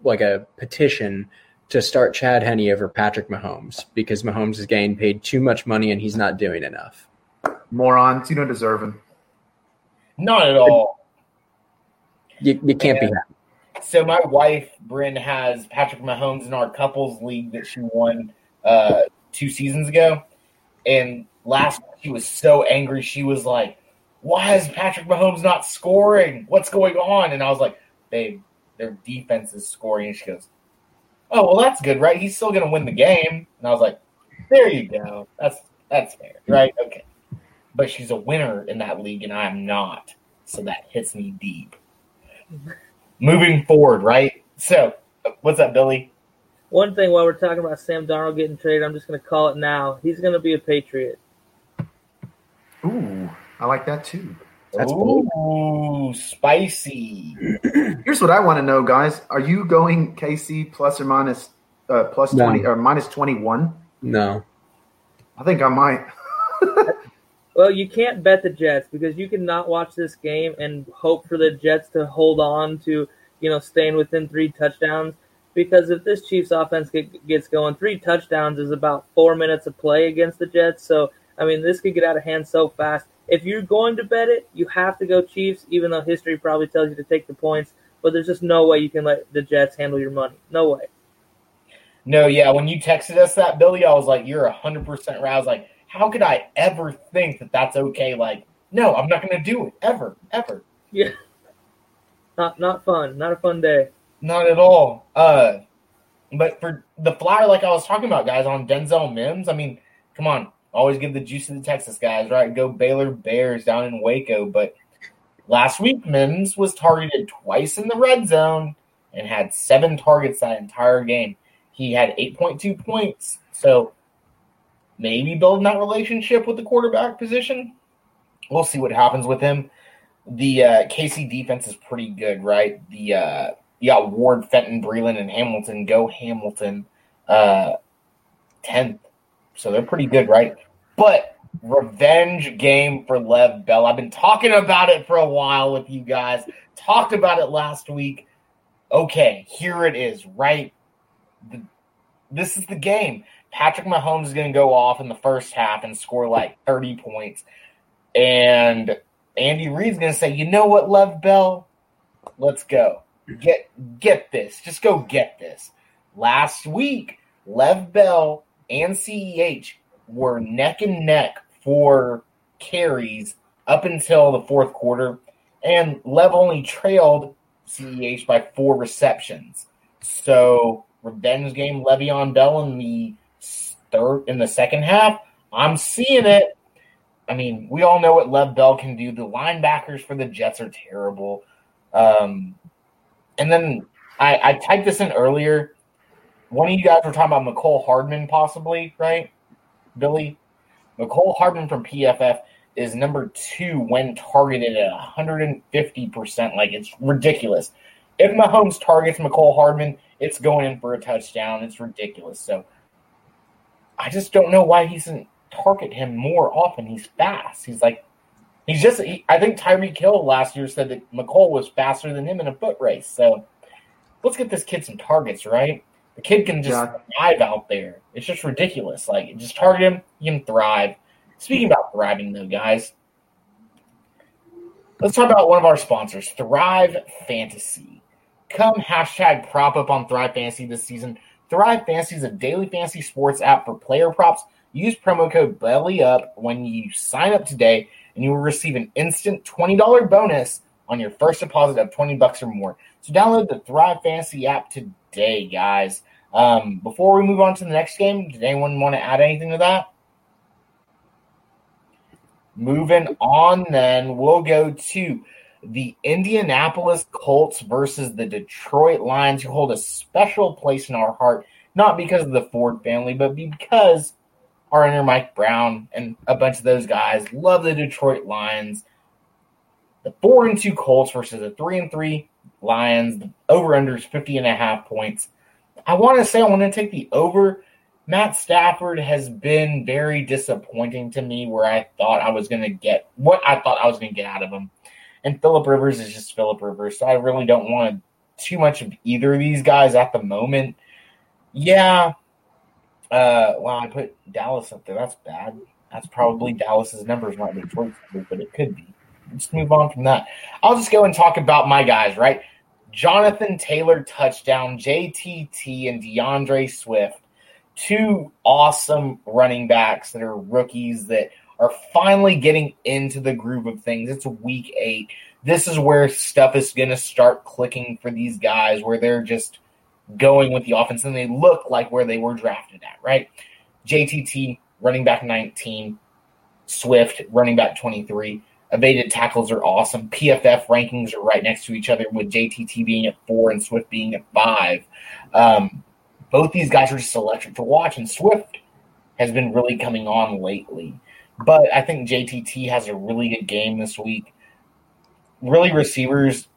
like a petition to start Chad Henne over Patrick Mahomes because Mahomes is getting paid too much money and he's not doing enough. Morons, you don't deserve him. Not at all. You, you can't and, be happy. So my wife Bryn has Patrick Mahomes in our couples league that she won uh, two seasons ago, and last she was so angry. She was like, "Why is Patrick Mahomes not scoring? What's going on?" And I was like, "Babe, their defense is scoring." And she goes, "Oh, well, that's good, right? He's still going to win the game." And I was like, "There you go. That's that's fair, right? Okay." But she's a winner in that league, and I'm not, so that hits me deep. Moving forward, right? So, what's up, Billy? One thing while we're talking about Sam Darnold getting traded, I'm just going to call it now. He's going to be a Patriot. Ooh, I like that too. That's Ooh, cool. spicy. (clears throat) Here's what I want to know, guys. Are you going KC plus or minus uh, plus no. 20 or minus 21? No. I think I might. (laughs) well, you can't bet the Jets because you cannot watch this game and hope for the Jets to hold on to, you know, staying within three touchdowns because if this Chiefs offense get, gets going, three touchdowns is about four minutes of play against the Jets. So, I mean, this could get out of hand so fast. if you're going to bet it, you have to go Chiefs, even though history probably tells you to take the points. But there's just no way you can let the Jets handle your money. No way. No, yeah. When you texted us that, Billy, I was like, "You're hundred percent right." I was like, "How could I ever think that that's okay?" Like, no, I'm not going to do it ever, ever. Yeah. (laughs) Not not fun. Not a fun day. Not at all. Uh, but for the flyer, like I was talking about, guys, on Denzel Mims, I mean, come on, always give the juice to the Texas guys, right? Go Baylor Bears down in Waco. But last week, Mims was targeted twice in the red zone and had seven targets that entire game. He had 8.2 points. So maybe building that relationship with the quarterback position. We'll see what happens with him. The uh, KC defense is pretty good, right? The uh, you got Ward, Fenton, Breeland, and Hamilton. Go Hamilton, uh, tenth. So they're pretty good, right? But revenge game for Lev Bell. I've been talking about it for a while with you guys. Talked about it last week. Okay, here it is, right? The, this is the game. Patrick Mahomes is going to go off in the first half and score like 30 points. And Andy Reid's going to say, you know what, Lev Bell? Let's go. Get get this. Just go get this. Last week, Lev Bell and CEH were neck and neck for carries up until the fourth quarter, and Lev only trailed CEH by four receptions. So revenge game Le'Veon Bell in the third in the second half. I'm seeing it. I mean, we all know what Lev Bell can do. The linebackers for the Jets are terrible. Um, and then I, I typed this in earlier. One of you guys were talking about Mecole Hardman, possibly, right? Billy? Mecole Hardman from PFF is number two when targeted at 150%. Like, it's ridiculous. If Mahomes targets Mecole Hardman, it's going in for a touchdown. It's ridiculous. So I just don't know why he doesn't target him more often. He's fast. He's like He's just, he, I think Tyreek Hill last year said that Mecole was faster than him in a foot race. So let's get this kid some targets, right? The kid can just yeah. thrive out there. It's just ridiculous. Like, just target him, he can thrive. Speaking about thriving, though, guys, let's talk about one of our sponsors, Thrive Fantasy. Come hashtag prop up on Thrive Fantasy this season. Thrive Fantasy is a daily fantasy sports app for player props. Use promo code BELLYUP when you sign up today and you will receive an instant $20 bonus on your first deposit of 20 bucks or more. So download the Thrive Fantasy app today, guys. Um, before we move on to the next game, did anyone want to add anything to that? Moving on, then we'll go to the Indianapolis Colts versus the Detroit Lions, who hold a special place in our heart, not because of the Ford family, but because our inner Mike Brown and a bunch of those guys love the Detroit Lions. The four and two Colts versus the three and three Lions. The over under is 50 and a half points. I want to say I want to take the over. Matt Stafford has been very disappointing to me where I thought I was going to get what I thought I was going to get out of him. And Philip Rivers is just Philip Rivers. So I really don't want too much of either of these guys at the moment. Yeah, uh, well, I put Dallas up there. That's bad. That's probably Dallas's numbers, not Detroit's numbers, but it could be. Let's move on from that. I'll just go and talk about my guys, right? Jonathan Taylor touchdown, JTT, and DeAndre Swift, two awesome running backs that are rookies that are finally getting into the groove of things. It's week eight. This is where stuff is going to start clicking for these guys, where they're just going with the offense and they look like where they were drafted at, right? JTT, running back 19, Swift, running back 23. Evaded tackles are awesome. PFF rankings are right next to each other with JTT being at four and Swift being at five. Um, both these guys are just electric to watch, and Swift has been really coming on lately. But I think JTT has a really good game this week. Really, receivers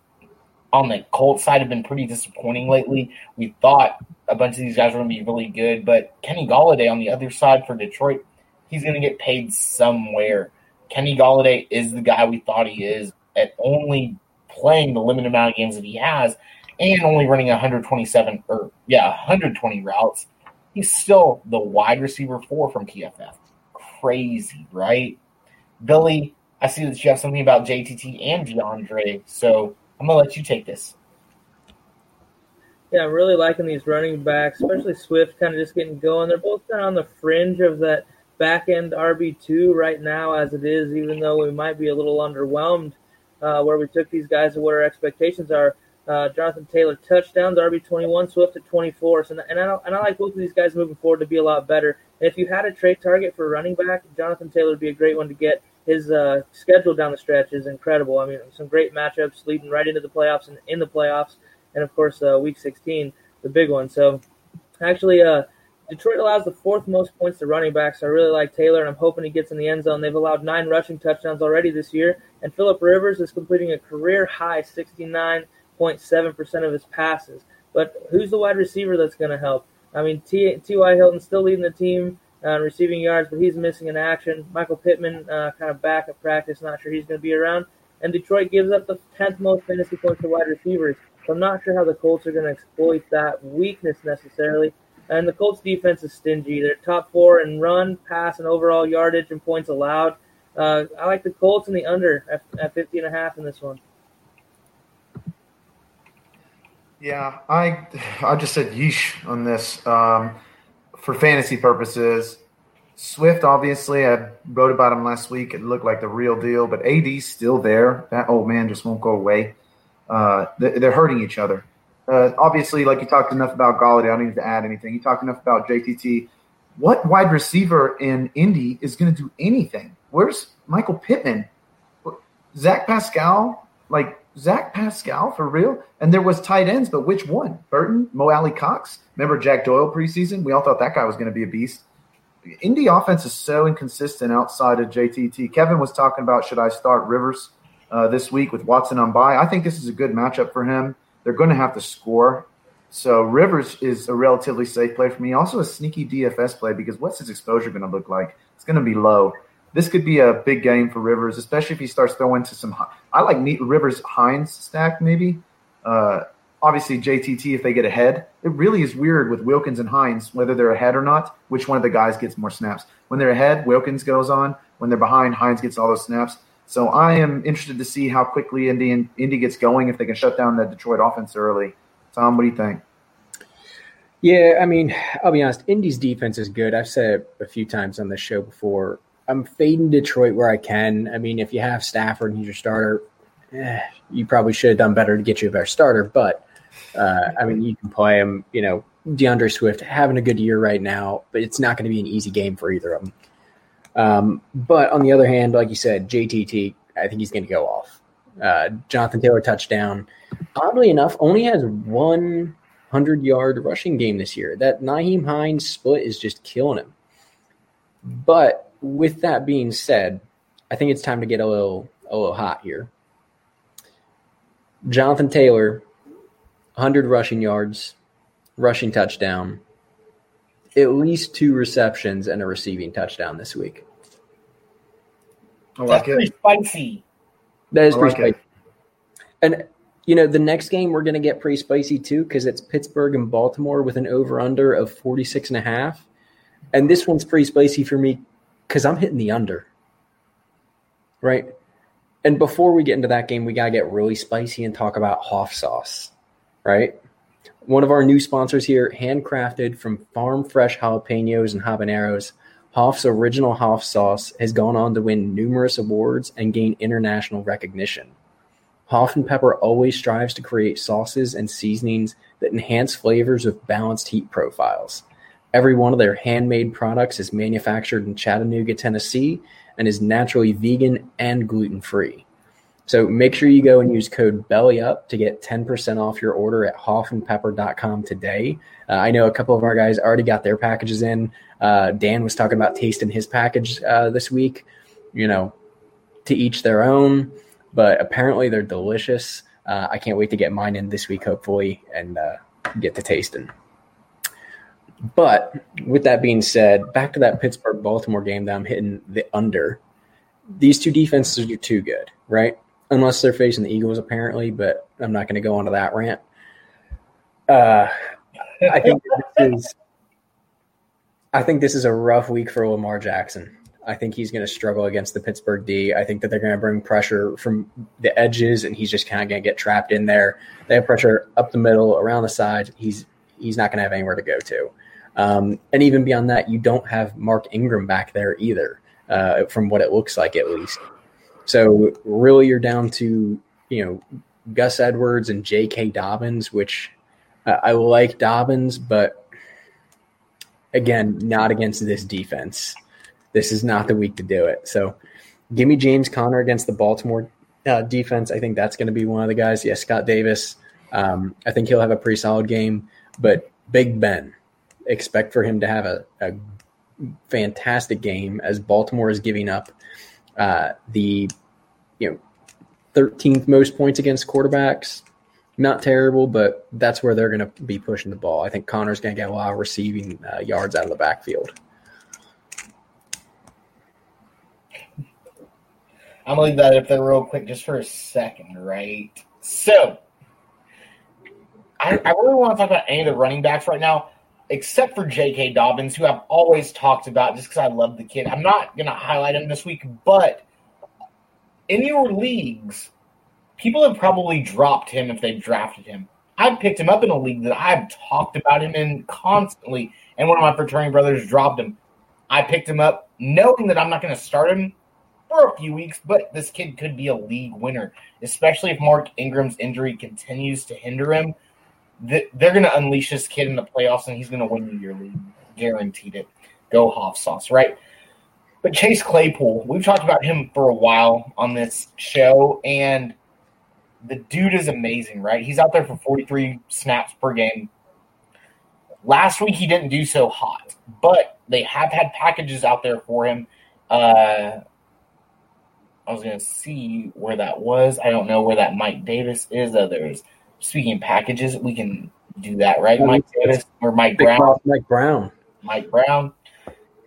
on the Colts side have been pretty disappointing lately. We thought a bunch of these guys were going to be really good, but Kenny Golladay on the other side for Detroit, he's going to get paid somewhere. Kenny Golladay is the guy we thought he is at only playing the limited amount of games that he has and only running 127 or yeah 120 routes. He's still the wide receiver four from PFF. Crazy, right? Billy, I see that you have something about JTT and DeAndre. So I'm gonna let you take this. Yeah, I'm really liking these running backs, especially Swift, kind of just getting going. They're both kind of on the fringe of that back end RB two right now, as it is. Even though we might be a little underwhelmed uh, where we took these guys and what our expectations are. Uh, Jonathan Taylor touchdowns, RB twenty one, Swift at twenty four. So, and I and I like both of these guys moving forward to be a lot better. And if you had a trade target for running back, Jonathan Taylor would be a great one to get. His uh, schedule down the stretch is incredible. I mean, some great matchups leading right into the playoffs and in the playoffs and of course uh, Week 16, the big one. So actually, uh, Detroit allows the fourth most points to running backs. So I really like Taylor, and I'm hoping he gets in the end zone. They've allowed nine rushing touchdowns already this year, and Philip Rivers is completing a career high 69.7% of his passes. But who's the wide receiver that's going to help? I mean, T.Y. Hilton still leading the team uh, receiving yards, but he's missing in action. Michael Pittman uh, kind of back at practice, not sure he's going to be around. And Detroit gives up the 10th most fantasy points to wide receivers. So I'm not sure how the Colts are going to exploit that weakness necessarily. And the Colts defense is stingy. They're top four in run, pass, and overall yardage and points allowed. Uh, I like the Colts and the under at, at 50 and a half in this one. Yeah, I I just said yeesh on this. Um, for fantasy purposes, Swift obviously I wrote about him last week. It looked like the real deal, but AD's still there. That old man just won't go away. Uh, they're hurting each other. Uh, obviously, like you talked enough about Golladay, I don't need to add anything. You talked enough about JTT. What wide receiver in Indy is going to do anything? Where's Michael Pittman? Zach Pascal? Like Zach Pascal for real? And there was tight ends, but which one? Burton, Mo Alie-Cox. Remember Jack Doyle preseason? We all thought that guy was going to be a beast. Indy offense is so inconsistent outside of JTT. Kevin was talking about should I start Rivers? uh, this week with Watson on bye. I think this is a good matchup for him. They're going to have to score. So Rivers is a relatively safe play for me. Also a sneaky DFS play because what's his exposure going to look like? It's going to be low. This could be a big game for Rivers, especially if he starts throwing to some. I like Rivers Hines stack maybe. Uh, obviously JTT if they get ahead. It really is weird with Wilkins and Hines whether they're ahead or not. Which one of the guys gets more snaps? When they're ahead, Wilkins goes on. When they're behind, Hines gets all those snaps. So I am interested to see how quickly Indy, Indy gets going if they can shut down the Detroit offense early. Tom, what do you think? Yeah, I mean, I'll be honest. Indy's defense is good. I've said it a few times on this show before. I'm fading Detroit where I can. I mean, if you have Stafford and he's your starter, eh, you probably should have done better to get you a better starter. But uh, I mean, you can play him. You know, DeAndre Swift having a good year right now, but it's not going to be an easy game for either of them. Um, but on the other hand, like you said, JTT, I think he's going to go off. Uh, Jonathan Taylor touchdown. Oddly enough, only has one hundred yard rushing game this year. That Nyheim Hines split is just killing him. But with that being said, I think it's time to get a little a little hot here. Jonathan Taylor, 100 rushing yards, rushing touchdown, at least two receptions and a receiving touchdown this week. I like That's it. pretty spicy. That is pretty spicy. And you know, the next game we're going to get pretty spicy too because it's Pittsburgh and Baltimore with an over under of 46 and a half. And this one's pretty spicy for me because I'm hitting the under. Right? And before we get into that game, we got to get really spicy and talk about Hoff sauce. Right? One of our new sponsors here, handcrafted from farm fresh jalapenos and habaneros. Hoff's original Hoff sauce has gone on to win numerous awards and gain international recognition. Hoff and Pepper always strives to create sauces and seasonings that enhance flavors with balanced heat profiles. Every one of their handmade products is manufactured in Chattanooga, Tennessee, and is naturally vegan and gluten free. So make sure you go and use code BELLYUP to get 10% off your order at hoffandpepper.com today. Uh, I know a couple of our guys already got their packages in. Uh, Dan was talking about tasting his package uh, this week. You know, to each their own, but apparently they're delicious. Uh, I can't wait to get mine in this week, hopefully, and uh, get to tasting. But with that being said, back to that Pittsburgh Baltimore game that I'm hitting the under. These two defenses are too good, right? unless they're facing the Eagles, apparently. But I'm not going to go into that rant. Uh, I think this is. I think this is a rough week for Lamar Jackson. I think he's going to struggle against the Pittsburgh D. I think that they're going to bring pressure from the edges, and he's just kind of going to get trapped in there. They have pressure up the middle, around the sides. He's he's not going to have anywhere to go to. Um, and even beyond that, you don't have Mark Ingram back there either, uh, from what it looks like at least. So really, you're down to you know Gus Edwards and J.K. Dobbins, which uh, I like Dobbins, but again, not against this defense. This is not the week to do it. So give me James Conner against the Baltimore uh, defense. I think that's going to be one of the guys. Yes, Scott Davis. Um, I think he'll have a pretty solid game, but Big Ben, expect for him to have a, a fantastic game as Baltimore is giving up uh, the you know 13th most points against quarterbacks. Not terrible, but that's where they're going to be pushing the ball. I think Conner's going to get a lot of receiving uh, yards out of the backfield. I'm gonna leave that up there real quick just for a second, right? So, I, I really want to talk about any of the running backs right now, except for J.K. Dobbins, who I've always talked about just because I love the kid. I'm not gonna highlight him this week, but in your leagues, people have probably dropped him if they've drafted him. I've picked him up in a league that I've talked about him in constantly, and one of my fraternity brothers dropped him. I picked him up knowing that I'm not going to start him for a few weeks, but this kid could be a league winner, especially if Mark Ingram's injury continues to hinder him. They're going to unleash this kid in the playoffs, and he's going to win you your league. Guaranteed it. Go Hoff sauce, right? But Chase Claypool, we've talked about him for a while on this show, and the dude is amazing, right? He's out there for 43 snaps per game. Last week he didn't do so hot, but they have had packages out there for him. Uh, I was going to see where that was. I don't know where that Mike Davis is. Others speaking packages, we can do that, right? Mike Davis or Mike Brown. Mike Brown. Mike Brown.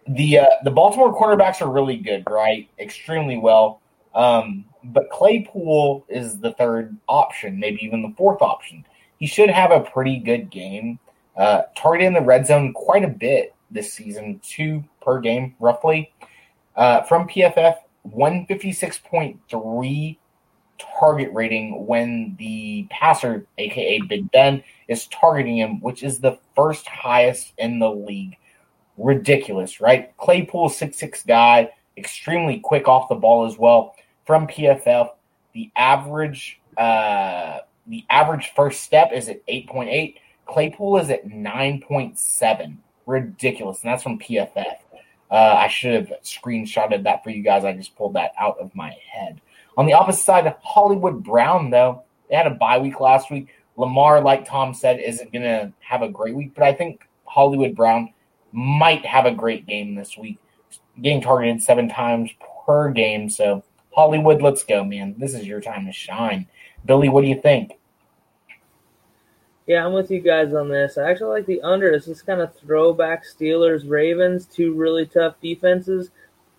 The uh, the Baltimore quarterbacks are really good, right? Extremely well. Um, but Claypool is the third option, maybe even the fourth option. He should have a pretty good game. Uh, targeting the red zone quite a bit this season, two per game roughly. Uh, from PFF, 156.3 target rating when the passer, aka Big Ben, is targeting him, which is the first highest in the league. Ridiculous, right? Claypool, six six guy, extremely quick off the ball as well. From PFF, the average uh, the average first step is at 8.8. Claypool is at 9.7. Ridiculous. And that's from PFF. Uh, I should have screenshotted that for you guys. I just pulled that out of my head. On the opposite side, Hollywood Brown, though, they had a bye week last week. Lamar, like Tom said, isn't going to have a great week, but I think Hollywood Brown might have a great game this week. Getting targeted seven times per game. So, Hollywood, let's go, man. This is your time to shine. Billy, what do you think? Yeah, I'm with you guys on this. I actually like the under. This is kind of throwback Steelers Ravens, two really tough defenses,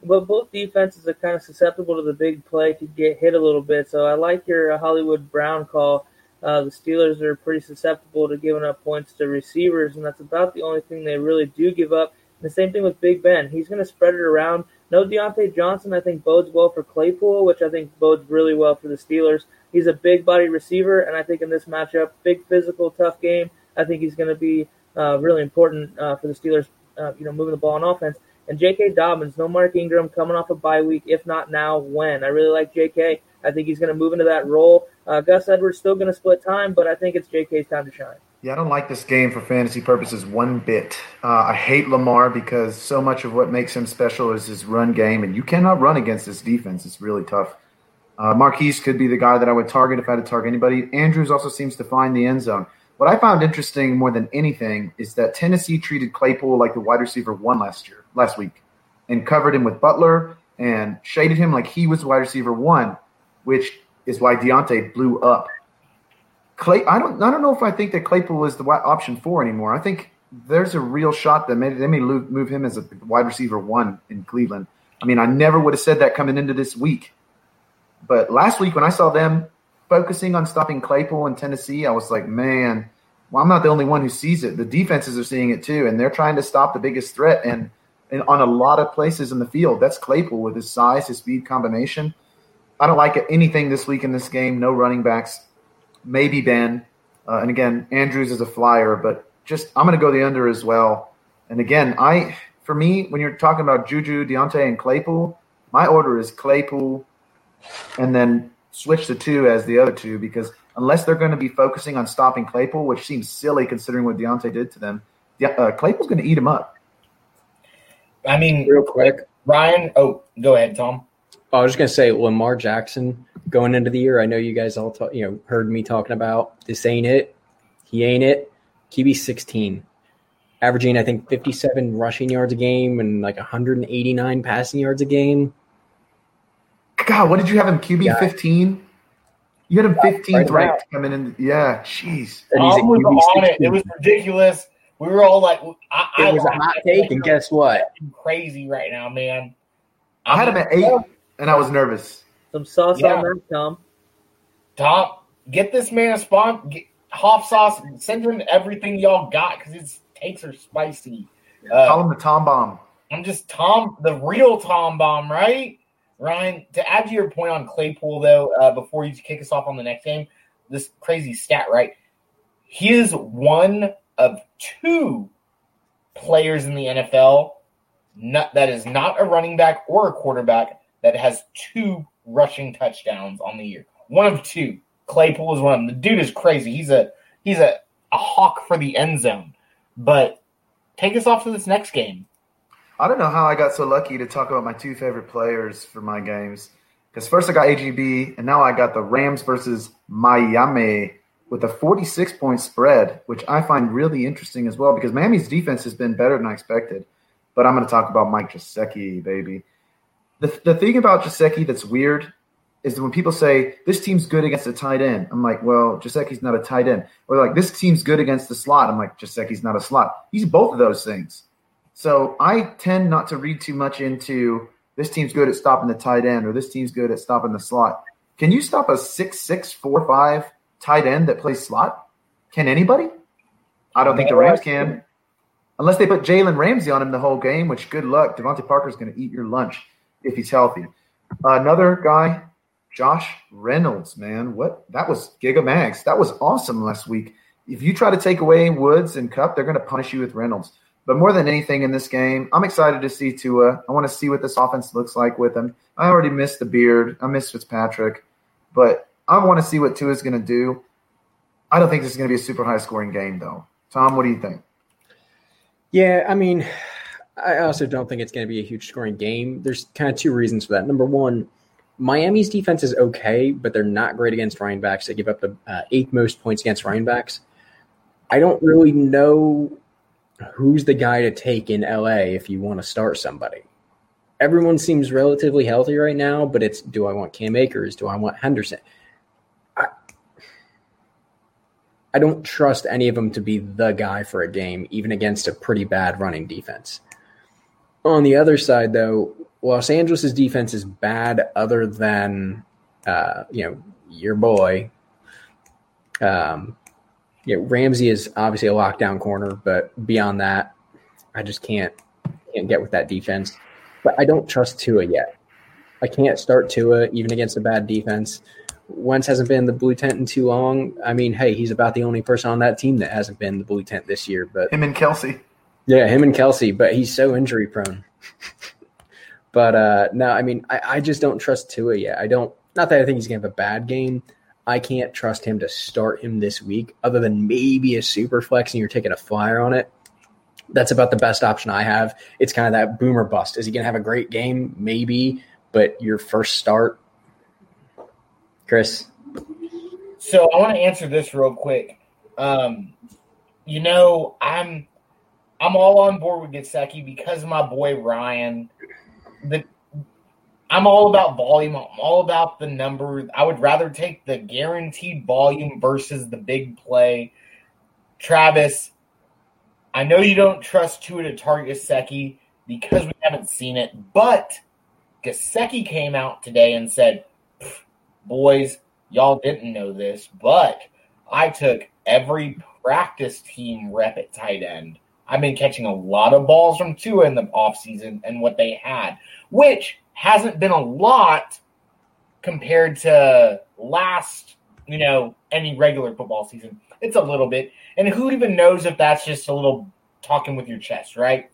but both defenses are kind of susceptible to the big play to get hit a little bit. So I like your uh, Hollywood Brown call. Uh, the Steelers are pretty susceptible to giving up points to receivers, and that's about the only thing they really do give up. And the same thing with Big Ben. He's going to spread it around. No Diontae Johnson, I think, bodes well for Claypool, which I think bodes really well for the Steelers. He's a big body receiver, and I think in this matchup, big physical, tough game, I think he's going to be uh, really important uh, for the Steelers. Uh, you know, moving the ball on offense. And J.K. Dobbins, no Mark Ingram, coming off a bye week. If not now, when? I really like J.K. I think he's going to move into that role. Uh, Gus Edwards still going to split time, but I think it's J.K.'s time to shine. Yeah, I don't like this game for fantasy purposes one bit. Uh, I hate Lamar because so much of what makes him special is his run game, and you cannot run against this defense. It's really tough. Uh, Marquise could be the guy that I would target if I had to target anybody. Andrews also seems to find the end zone. What I found interesting more than anything is that Tennessee treated Claypool like the wide receiver one last year, last week, and covered him with Butler and shaded him like he was wide receiver one, which is why Diontae blew up. Clay, I don't, I don't know if I think that Claypool is the option four anymore. I think there's a real shot that maybe they may move him as a wide receiver one in Cleveland. I mean, I never would have said that coming into this week. But last week when I saw them focusing on stopping Claypool in Tennessee, I was like, man, well, I'm not the only one who sees it. The defenses are seeing it too, and they're trying to stop the biggest threat. And in, on a lot of places in the field. That's Claypool with his size, his speed combination. I don't like anything this week in this game. No running backs, maybe Ben, uh, and again Andrews is a flyer, but just I'm going to go the under as well. And again, I for me when you're talking about Juju, Diontae, and Claypool, my order is Claypool, and then switch the two as the other two because unless they're going to be focusing on stopping Claypool, which seems silly considering what Diontae did to them, uh, Claypool's going to eat him up. I mean, Real quick, Ryan. Oh, go ahead, Tom. I was just gonna say Lamar Jackson going into the year. I know you guys all talk, you know heard me talking about this ain't it. He ain't it. QB sixteen, averaging I think fifty seven rushing yards a game and like one hundred and eighty nine passing yards a game. God, what did you have him QB Yeah. fifteen? You had him fifteenth right ranked coming in. Yeah, jeez. And he's was on it. It was ridiculous. We were all like, I, I It was a hot take, and guess what? Crazy right now, man. I had him at eight, and I was nervous. Some sauce Yeah. on that, Tom. Tom, get this man a spawn. Get, hot sauce. Send him everything y'all got because his takes are spicy. Uh, Call him the Tom Bomb. I'm just Tom, the real Tom Bomb, right? Ryan, to add to your point on Claypool, though, uh, before you kick us off on the next game, this crazy stat, right? He is one of two players in the NFL not, that is not a running back or a quarterback that has two rushing touchdowns on the year. One of two. Claypool is one of them. The dude is crazy. He's a he's a, a hawk for the end zone. But take us off to this next game. I don't know how I got so lucky to talk about my two favorite players for my games. Because first I got AGB, and now I got the Rams versus Miami with a 46 point spread, which I find really interesting as well because Miami's defense has been better than I expected. But I'm going to talk about Mike Gesicki, baby. The, the thing about Gesicki that's weird is that when people say this team's good against a tight end, I'm like, well, Gesicki's not a tight end. Or like this team's good against the slot, I'm like, Gesicki's not a slot. He's both of those things. So I tend not to read too much into this team's good at stopping the tight end or this team's good at stopping the slot. Can you stop a six six four five tight end that plays slot? Can anybody? I don't think the Rams can. Unless they put Jalen Ramsey on him the whole game, which good luck. DeVante Parker's going to eat your lunch if he's healthy. Uh, another guy, Josh Reynolds, man. What that was Giga Mags. That was awesome last week. If you try to take away Woods and Kupp, they're going to punish you with Reynolds. But more than anything in this game, I'm excited to see Tua. I want to see what this offense looks like with him. I already missed the beard. I missed Fitzpatrick, but I want to see what Tua's going to do. I don't think this is going to be a super high scoring game, though. Tom, what do you think? Yeah, I mean, I also don't think it's going to be a huge scoring game. There's kind of two reasons for that. Number one, Miami's defense is okay, but they're not great against running backs. They give up the uh, eighth most points against running backs. I don't really know who's the guy to take in LA if you want to start somebody. Everyone seems relatively healthy right now, but it's do I want Cam Akers? Do I want Henderson? I, I don't trust any of them to be the guy for a game, even against a pretty bad running defense. On the other side, though, Los Angeles' defense is bad, other than uh, you know your boy. Um, yeah, Ramsey is obviously a lockdown corner, but beyond that, I just can't can't get with that defense. But I don't trust Tua yet. I can't start Tua even against a bad defense. Wentz hasn't been the blue tent in too long. I mean, hey, he's about the only person on that team that hasn't been the blue tent this year. But Him and Kelsey. yeah, him and Kelsey, but he's so injury prone. but uh no, I mean, I, I just don't trust Tua yet. I don't. Not that I think he's gonna have a bad game. I can't trust him to start him this week, other than maybe a super flex and you're taking a flyer on it. That's about the best option I have. It's kind of that boomer bust. Is he gonna have a great game? Maybe, but your first start, Chris. So I want to answer this real quick. Um, you know, I'm I'm all on board with Gesicki because of my boy Ryan. The I'm all about volume. I'm all about the number. I would rather take the guaranteed volume versus the big play. Travis, I know you don't trust Tua to target Gesicki because we haven't seen it, but Gesicki came out today and said, "Boys, y'all didn't know this, but I took every practice team rep at tight end I've been catching a lot of balls from Tua in the offseason and what they had, which hasn't been a lot compared to last, you know, any regular football season. It's a little bit. And who even knows if that's just a little talking with your chest, right?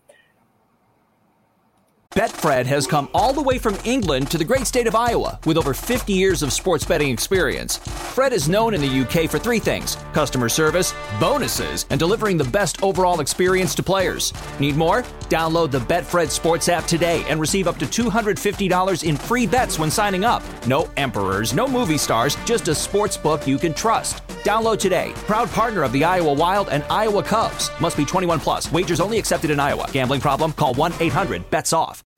Betfred has come all the way from England to the great state of Iowa with over 50 years of sports betting experience. Fred is known in the UK for three things customer service, bonuses, and delivering the best overall experience to players. Need more? Download the Betfred Sports app today and receive up to $250 in free bets when signing up. No emperors, no movie stars, just a sports book you can trust. Download today. Proud partner of the Iowa Wild and Iowa Cubs. Must be 21 plus. Wagers only accepted in Iowa. Gambling problem? Call 1 800 BETS OFF.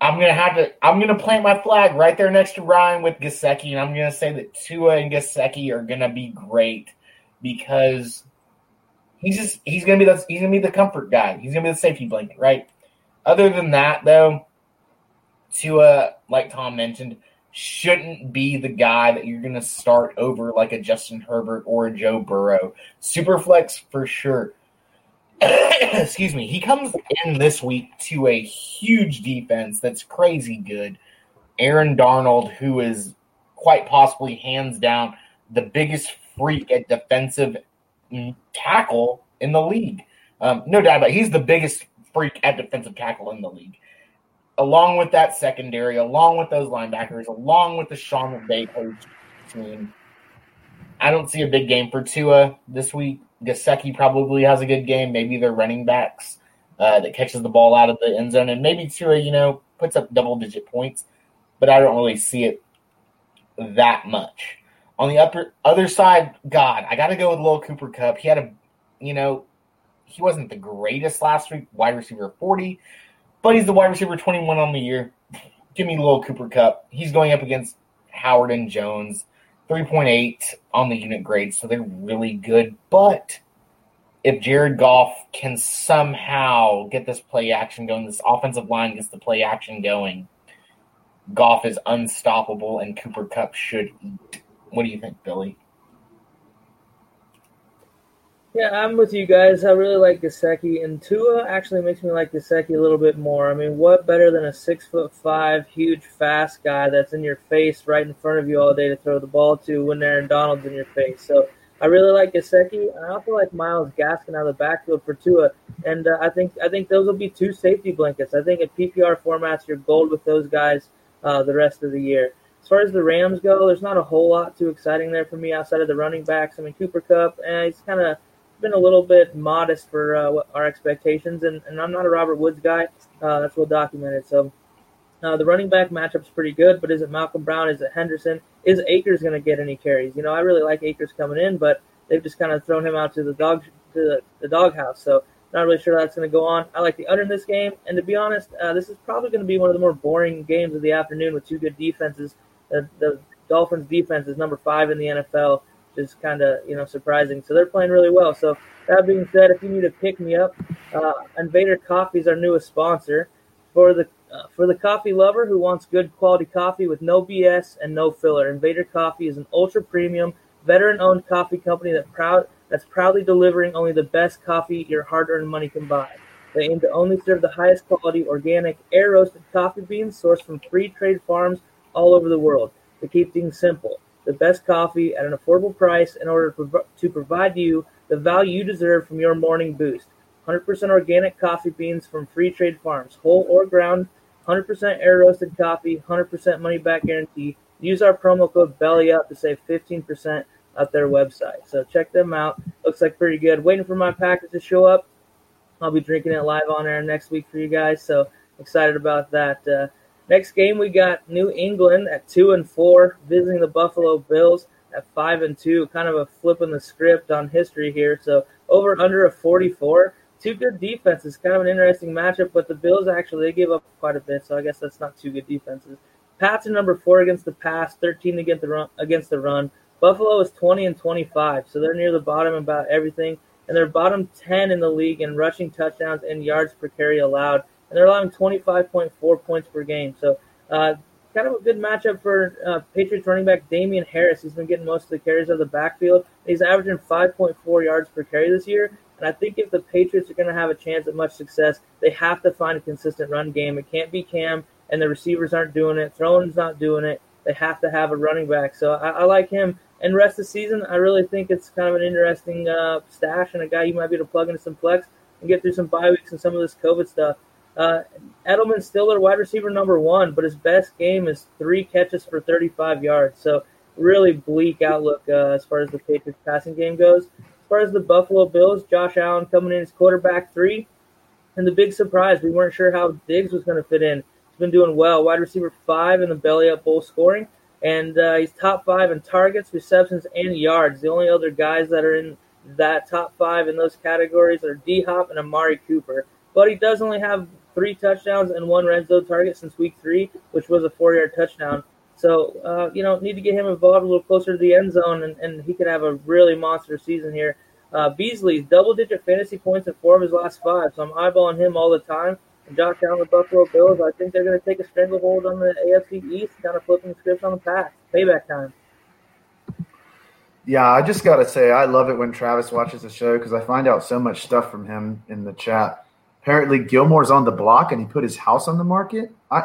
I'm gonna have to. I'm gonna plant my flag right there next to Ryan with Gesicki, and I'm gonna say that Tua and Gesicki are gonna be great because he's just he's gonna be the he's gonna be the comfort guy. He's gonna be the safety blanket, right? Other than that, though, Tua, like Tom mentioned, shouldn't be the guy that you're gonna start over like a Justin Herbert or a Joe Burrow. Superflex for sure. (coughs) excuse me, he comes in this week to a huge defense that's crazy good. Aaron Donald, who is quite possibly hands down the biggest freak at defensive tackle in the league. Um, no doubt about it. He's the biggest freak at defensive tackle in the league. Along with that secondary, along with those linebackers, along with the Sean McVay team, I don't see a big game for Tua this week. Gesicki probably has a good game. Maybe their running backs uh, that catches the ball out of the end zone, and maybe Tua, you know, puts up double digit points, but I don't really see it that much. On the upper other side, God, I got to go with Lil Cooper Kupp. He had a, you know, he wasn't the greatest last week, wide receiver 40, but he's the wide receiver 21 on the year. Give me Lil Cooper Kupp. He's going up against Howard and Jones. 3.8 on the unit grade, so they're really good. But if Jared Goff can somehow get this play action going, this offensive line gets the play action going, Goff is unstoppable and Cooper Kupp should eat. What do you think, Billy? Yeah, I'm with you guys. I really like Gesicki, and Tua actually makes me like Gesicki a little bit more. I mean, what better than a six foot five, huge, fast guy that's in your face, right in front of you all day to throw the ball to when Aaron Donald's in your face. So I really like Gesicki. I also like Myles Gaskin out of the backfield for Tua, and uh, I think I think those will be two safety blankets. I think in PPR formats, you're gold with those guys uh, the rest of the year. As far as the Rams go, there's not a whole lot too exciting there for me outside of the running backs. I mean, Cooper Kupp, and eh, he's kind of been a little bit modest for uh, our expectations, and, and, I'm not a Robert Woods guy. Uh, that's well documented. So uh, the running back matchup's pretty good, but is it Malcolm Brown? Is it Henderson? Is Akers going to get any carries? You know, I really like Akers coming in, but they've just kind of thrown him out to the dog to the, the doghouse. So not really sure that's going to go on. I like the under in this game, and to be honest, uh, this is probably going to be one of the more boring games of the afternoon with two good defenses. the Dolphins defense is number five in the NFL is kind of you know surprising. So they're playing really well. So that being said, if you need to pick me up, uh, Invader Coffee is our newest sponsor for the uh, for the coffee lover who wants good quality coffee with no BS and no filler. Invader Coffee is an ultra premium, veteran-owned coffee company that proud that's proudly delivering only the best coffee your hard-earned money can buy. They aim to only serve the highest quality, organic, air roasted coffee beans sourced from free trade farms all over the world. To keep things simple, the best coffee at an affordable price in order to provide you the value you deserve from your morning boost. 100% organic coffee beans from free trade farms, whole or ground, 100% air roasted coffee, 100% money back guarantee. Use our promo code BELLYUP to save 15% at their website. So check them out. Looks like pretty good. Waiting for my package to show up. I'll be drinking it live on air next week for you guys. So excited about that. Uh, Next game, we got New England at two and four, visiting the Buffalo Bills at five and two. Kind of a flip in the script on history here. So over under a 44. two good defenses. Kind of an interesting matchup, but the Bills actually they gave up quite a bit, so I guess that's not two good defenses. Pats are number four against the pass, 13 against the run. Against the run. Buffalo is 20 and 25, so they're near the bottom about everything, and they're bottom 10 in the league in rushing touchdowns and yards per carry allowed, and they're allowing 25.4 points per game. So, uh, kind of a good matchup for uh, Patriots running back Damien Harris. He's been getting most of the carries of the backfield. He's averaging 5.4 yards per carry this year, and I think if the Patriots are going to have a chance at much success, they have to find a consistent run game. It can't be Cam and the receivers aren't doing it. Throwing's not doing it. They have to have a running back. So I, I like him. And rest of the season, I really think it's kind of an interesting uh, stash and a guy you might be able to plug into some flex and get through some bye weeks and some of this COVID stuff. Uh, Edelman's still their wide receiver number one, but his best game is three catches for 35 yards. So really bleak outlook uh, as far as the Patriots passing game goes. As far as the Buffalo Bills, Josh Allen coming in as quarterback three. And the big surprise, we weren't sure how Diggs was going to fit in. He's been doing well. Wide receiver five in the belly up bowl scoring. And uh, he's top five in targets, receptions, and yards. The only other guys that are in that top five in those categories are D Hop and Amari Cooper. But he does only have three touchdowns and one red zone target since week three, which was a four yard touchdown. So, uh, you know, need to get him involved a little closer to the end zone, and, and he could have a really monster season here. Uh, Beasley's double digit fantasy points in four of his last five, so I'm eyeballing him all the time. And Josh Allen, the Buffalo Bills, I think they're going to take a stranglehold on the AFC East, kind of flipping the script on the pass. Payback time. Yeah, I just got to say, I love it when Travis watches the show because I find out so much stuff from him in the chat. Apparently, Gilmore's on the block and he put his house on the market. I,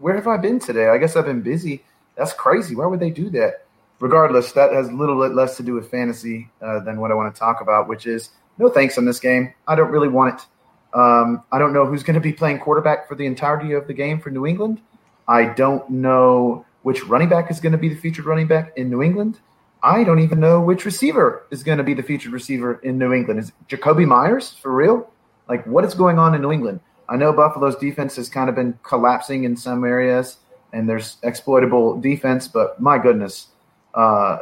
where have I been today? I guess I've been busy. That's crazy. Why would they do that? Regardless, that has little bit less to do with fantasy uh, than what I want to talk about, which is no thanks on this game. I don't really want it. Um, I don't know who's going to be playing quarterback for the entirety of the game for New England. I don't know which running back is going to be the featured running back in New England. I don't even know which receiver is going to be the featured receiver in New England. Is Jakobi Meyers for real? Like, what is going on in New England? I know Buffalo's defense has kind of been collapsing in some areas, and there's exploitable defense, but my goodness. Uh,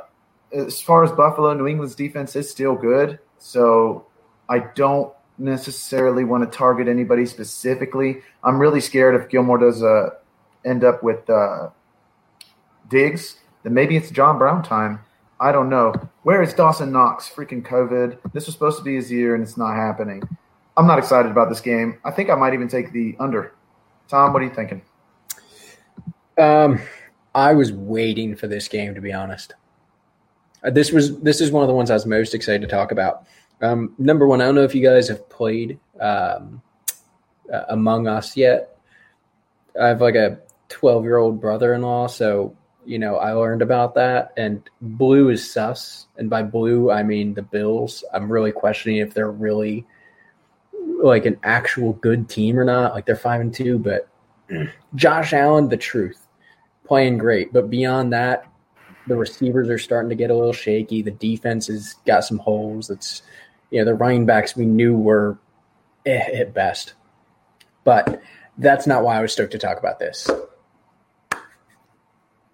as far as Buffalo, New England's defense is still good. So I don't necessarily want to target anybody specifically. I'm really scared if Gilmore does uh, end up with uh, Diggs, then maybe it's John Brown time. I don't know. Where is Dawson Knox? Freaking COVID. This was supposed to be his year, and it's not happening. I'm not excited about this game. I think I might even take the under. Tom, what are you thinking? Um, I was waiting for this game to be honest. Uh, this was this is one of the ones I was most excited to talk about. Um, number one, I don't know if you guys have played um, uh, Among Us yet. I have like a 12 year old brother in law, so you know I learned about that. And blue is sus, and by blue I mean the Bills. I'm really questioning if they're really like an actual good team or not. Like they're five and two, but Josh Allen, the truth, playing great. But beyond that, the receivers are starting to get a little shaky. The defense has got some holes. It's you know, the running backs we knew were eh, at best. But that's not why I was stoked to talk about this.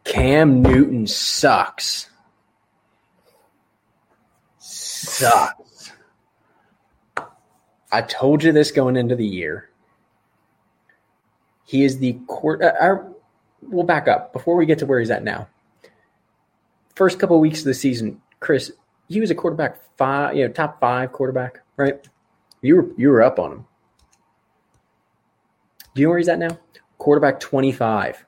Cam Newton sucks. Sucks. I told you this going into the year. He is the court. Uh, we'll back up before we get to where he's at now. First couple of weeks of the season, Chris, he was a quarterback five, you know, top five quarterback, right? You were you were up on him. Do you know where he's at now? Quarterback 25.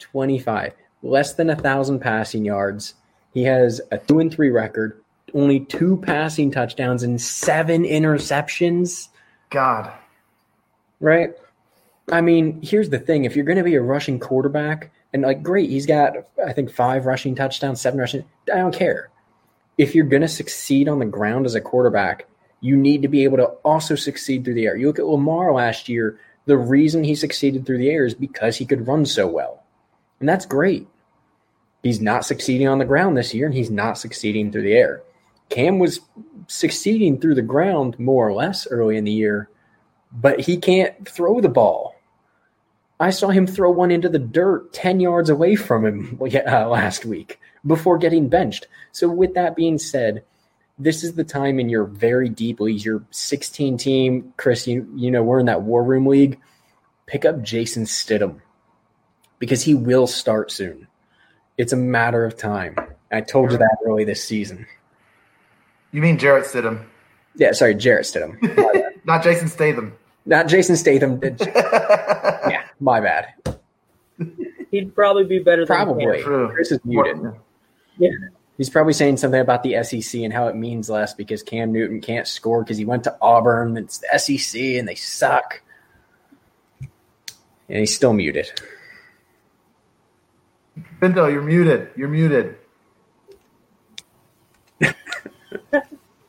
25. Less than a thousand passing yards. He has a two and three record, only two passing touchdowns and seven interceptions. God. Right? I mean, here's the thing. If you're going to be a rushing quarterback, and like, great, he's got, I think, five rushing touchdowns, seven rushing. I don't care if you're going to succeed on the ground as a quarterback, you need to be able to also succeed through the air. You look at Lamar last year, the reason he succeeded through the air is because he could run so well. And that's great. He's not succeeding on the ground this year, and he's not succeeding through the air. Cam was succeeding through the ground more or less early in the year, but he can't throw the ball. I saw him throw one into the dirt 10 yards away from him (laughs) uh, last week before getting benched. So, with that being said, this is the time in your very deep leagues, your 16 team, Chris, you, you know, we're in that war room league. Pick up Jason Stidham because he will start soon. It's a matter of time. I told you that early this season. You mean Jarrett Stidham? Yeah, sorry, Jarrett Stidham. (laughs) Not Jason Statham. Not Jason Statham. (laughs) yeah, my bad. He'd probably be better than Probably. Cam. True. Chris is muted. Yeah. He's probably saying something about the SEC and how it means less because Cam Newton can't score because he went to Auburn. It's the SEC and they suck. And he's still muted. Pinto, you're muted. You're muted. (laughs) Pinto,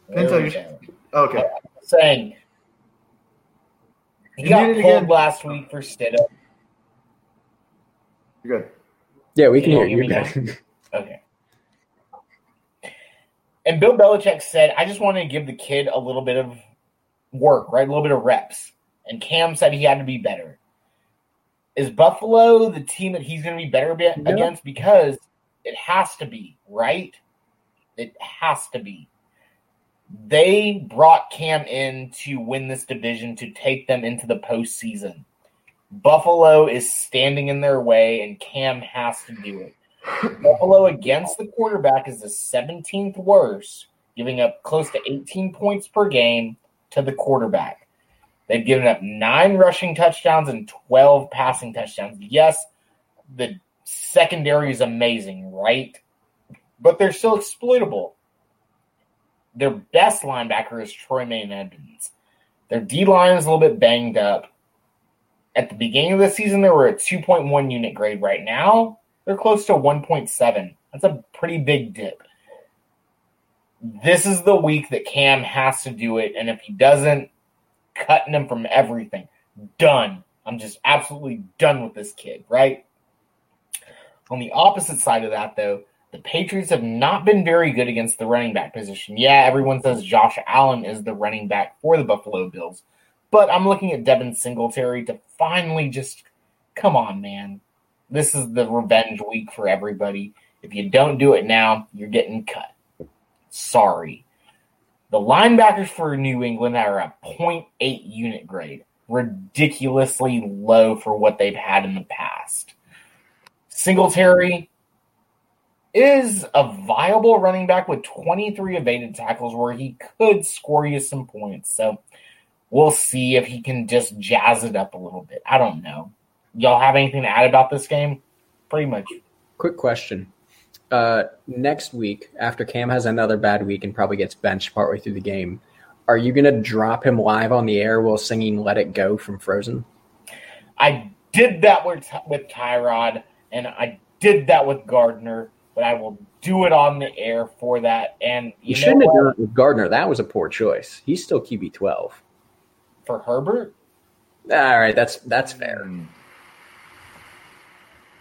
There we you go. Okay. saying he You got pulled again. last week for Stidham. You're good. Yeah, we can You hear you. hear You're good. Okay. And Bill Belichick said, I just want to give the kid a little bit of work, right? A little bit of reps. And Cam said he had to be better. Is Buffalo the team that he's going to be better be- No. against? Because it has to be, right? It has to be. They brought Cam in to win this division to take them into the postseason. Buffalo is standing in their way, and Cam has to do it. Buffalo against the quarterback is the 17th worst, giving up close to 18 points per game to the quarterback. They've given up nine rushing touchdowns and 12 passing touchdowns. Yes, the secondary is amazing, right? But they're still exploitable. Their best linebacker is Tremaine Edmunds. Their D line is a little bit banged up. At the beginning of the season, they were a 2.1 unit grade. Right now, they're close to 1.7. That's a pretty big dip. This is the week that Cam has to do it, and if he doesn't, cutting him from everything. Done. I'm just absolutely done with this kid, right? On the opposite side of that, though, the Patriots have not been very good against the running back position. Yeah, everyone says Josh Allen is the running back for the Buffalo Bills, but I'm looking at Devin Singletary to finally just come on, man. This is the revenge week for everybody. If you don't do it now, you're getting cut. Sorry. The linebackers for New England are a 0.8 unit grade, ridiculously low for what they've had in the past. Singletary is a viable running back with 23 evaded tackles where he could score you some points. So we'll see if he can just jazz it up a little bit. I don't know. Y'all have anything to add about this game? Pretty much. Quick question. Uh, next week, after Cam has another bad week and probably gets benched partway through the game, are you going to drop him live on the air while singing "Let It Go" from Frozen? I did that with with Tyrod, and I did that with Gardner, but I will do it on the air for that. And You, you, know shouldn't have done it with Gardner. That was a poor choice. He's still QB twelve. for Herbert. All right, that's that's fair.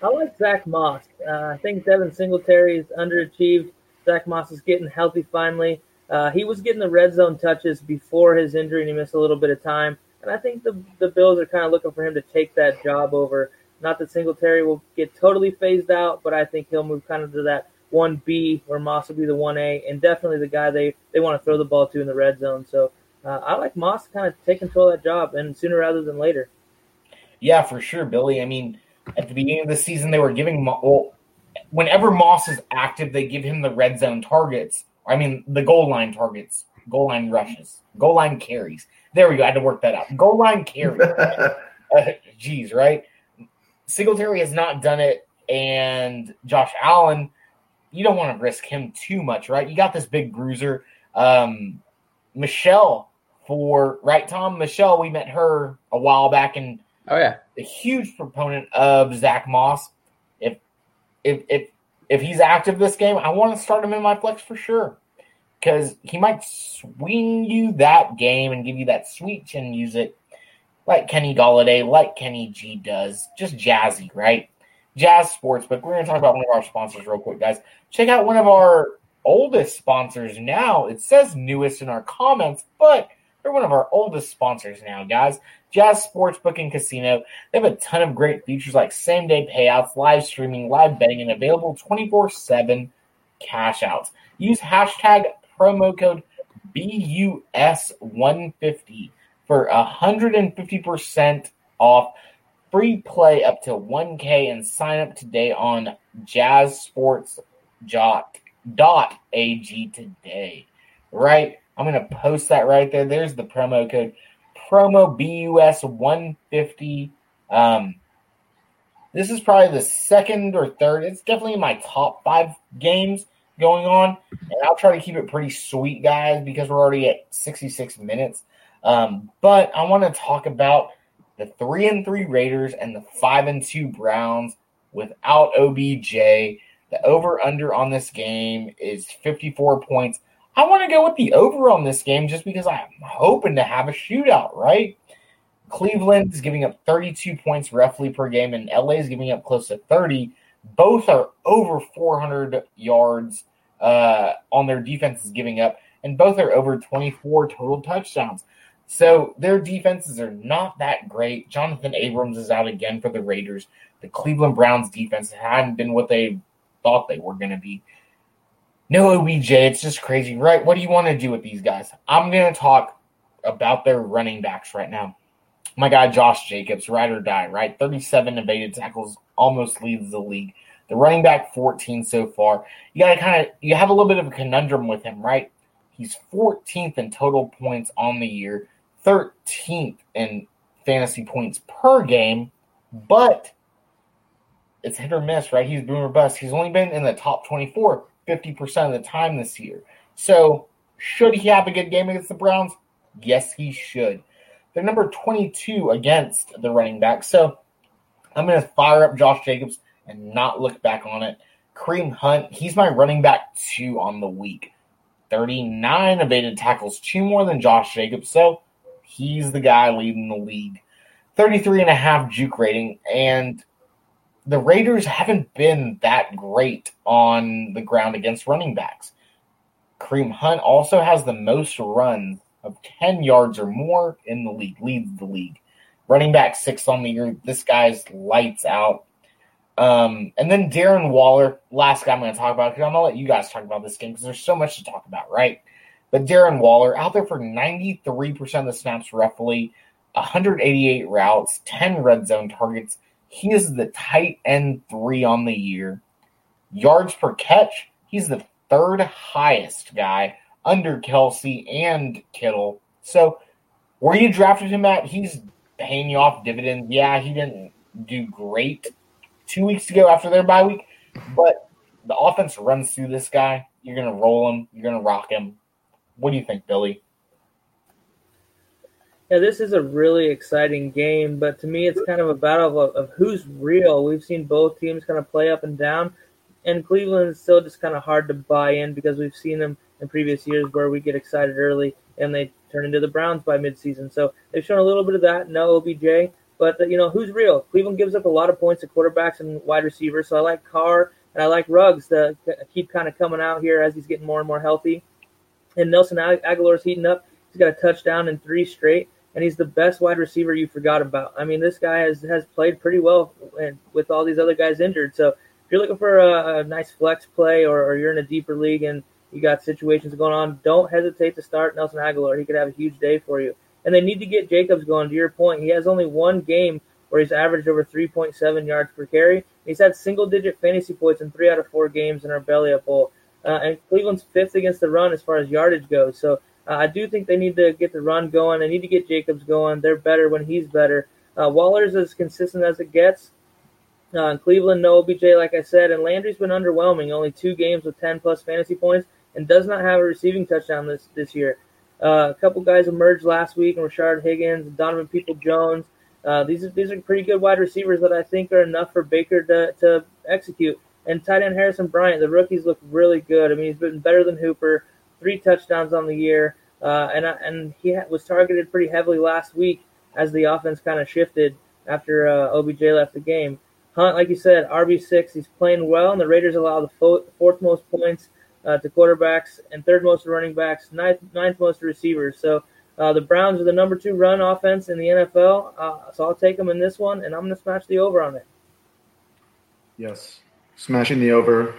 I like Zach Moss. Uh, I think Devin Singletary is underachieved. Zach Moss is getting healthy finally. Uh, he was getting the red zone touches before his injury, and he missed a little bit of time. And I think the the Bills are kind of looking for him to take that job over. Not that Singletary will get totally phased out, but I think he'll move kind of to that one B where Moss will be the one A, and definitely the guy they they want to throw the ball to in the red zone. So uh, I like Moss to kind of take control of that job, and sooner rather than later. Yeah, for sure, Billy. I mean, at the beginning of the season, they were giving Mo- well, whenever Moss is active, they give him the red zone targets. I mean, the goal line targets, goal line rushes, goal line carries. There we go. I had to work that out. Goal line carries. (laughs) (laughs) uh, geez, right? Singletary has not done it, and Josh Allen, you don't want to risk him too much, right? You got this big bruiser, um, Michelle for right, Tom. Michelle, we met her a while back, and Oh yeah, a huge proponent of Zach Moss. If if if if he's active this game, I want to start him in my flex for sure because he might swing you that game and give you that sweet chin music like Kenny Golladay, like Kenny G does. Just jazzy, right? Jazz Sports. But we're going to talk about one of our sponsors real quick, guys. Check out one of our oldest sponsors now. It says newest in our comments, but they're one of our oldest sponsors now, guys. Jazz Sportsbook and Casino. They have a ton of great features like same day payouts, live streaming, live betting, and available 24 7 cash outs. Use hashtag promo code BUS150 for 150% off free play up to 1K and sign up today on jazzsports.ag today. Right? I'm going to post that right there. There's the promo code. Promo BUS150. Um, this is probably the second or third. It's definitely my top five games going on. And I'll try to keep it pretty sweet, guys, because we're already at 66 minutes. Um, but I want to talk about the three and three Raiders and the five and two Browns without OBJ. The over under on this game is 54 points. I want to go with the over on this game just because I'm hoping to have a shootout, right? Cleveland is giving up 32 points roughly per game, and LA is giving up close to 30. Both are over 400 yards uh, on their defenses giving up, and both are over 24 total touchdowns. So their defenses are not that great. Jonathan Abrams is out again for the Raiders. The Cleveland Browns defense hadn't been what they thought they were going to be. No OBJ, it's just crazy, right? What do you want to do with these guys? I'm going to talk about their running backs right now. My guy Josh Jacobs, ride or die, right? 37 evaded tackles, almost leads the league. The running back 14 so far. You got to kind of you have a little bit of a conundrum with him, right? He's 14th in total points on the year, 13th in fantasy points per game, but it's hit or miss, right? He's boomer bust. He's only been in the top 24 50% of the time this year. So, should he have a good game against the Browns? Yes, he should. They're number 22 against the running back. So, I'm going to fire up Josh Jacobs and not look back on it. Kareem Hunt, he's my running back two on the week. 39 evaded tackles, two more than Josh Jacobs. So, he's the guy leading the league. 33 and a half juke rating. And the Raiders haven't been that great on the ground against running backs. Kareem Hunt also has the most runs of 10 yards or more in the league, leads the league. Running back six on the year. This guy's lights out. Um, and then Darren Waller, last guy I'm going to talk about because I'm going to let you guys talk about this game because there's so much to talk about, right? But Darren Waller out there for 93% of the snaps, roughly 188 routes, 10 red zone targets. He is the tight end three on the year. Yards per catch, he's the third highest guy under Kelce and Kittle. So where you drafted him at, he's paying you off dividends. Yeah, he didn't do great two weeks ago after their bye week, but the offense runs through this guy. You're going to roll him. You're going to rock him. What do you think, Billy? Yeah, this is a really exciting game, but to me, it's kind of a battle of, of who's real. We've seen both teams kind of play up and down, and Cleveland is still just kind of hard to buy in because we've seen them in previous years where we get excited early and they turn into the Browns by midseason. So they've shown a little bit of that. No OBJ, but you know who's real? Cleveland gives up a lot of points to quarterbacks and wide receivers. So I like Carr and I like Ruggs to keep kind of coming out here as he's getting more and more healthy. And Nelson Agholor's heating up. He's got a touchdown in three straight, and he's the best wide receiver you forgot about. I mean, this guy has has played pretty well with all these other guys injured. So if you're looking for a, a nice flex play, or, or, you're in a deeper league and you got situations going on, don't hesitate to start Nelson Agholor. He could have a huge day for you. And they need to get Jacobs going. To your point, he has only one game where he's averaged over 3.7 yards per carry. He's had single-digit fantasy points in three out of four games in our belly up bowl. Uh, and Cleveland's fifth against the run as far as yardage goes. So uh, I do think they need to get the run going. They need to get Jacobs going. They're better when he's better. Uh, Waller's as consistent as it gets. Uh, Cleveland, no OBJ, like I said, and Landry's been underwhelming. Only two games with 10 plus fantasy points, and does not have a receiving touchdown this this year. Uh, a couple guys emerged last week, and Rashard Higgins, Donovan People Jones. Uh, these are these are pretty good wide receivers that I think are enough for Baker to, to execute. And tight end Harrison Bryant, the rookies look really good. I mean, he's been better than Hooper, three touchdowns on the year, uh, and and he was targeted pretty heavily last week as the offense kind of shifted after uh, OBJ left the game. Hunt, like you said, RB six, he's playing well, and the Raiders allow the fo- fourth most points uh, to quarterbacks and third most to running backs, ninth, ninth most to receivers. So uh, the Browns are the number two run offense in the NFL, uh, so I'll take them in this one, and I'm going to smash the over on it. Yes, smashing the over,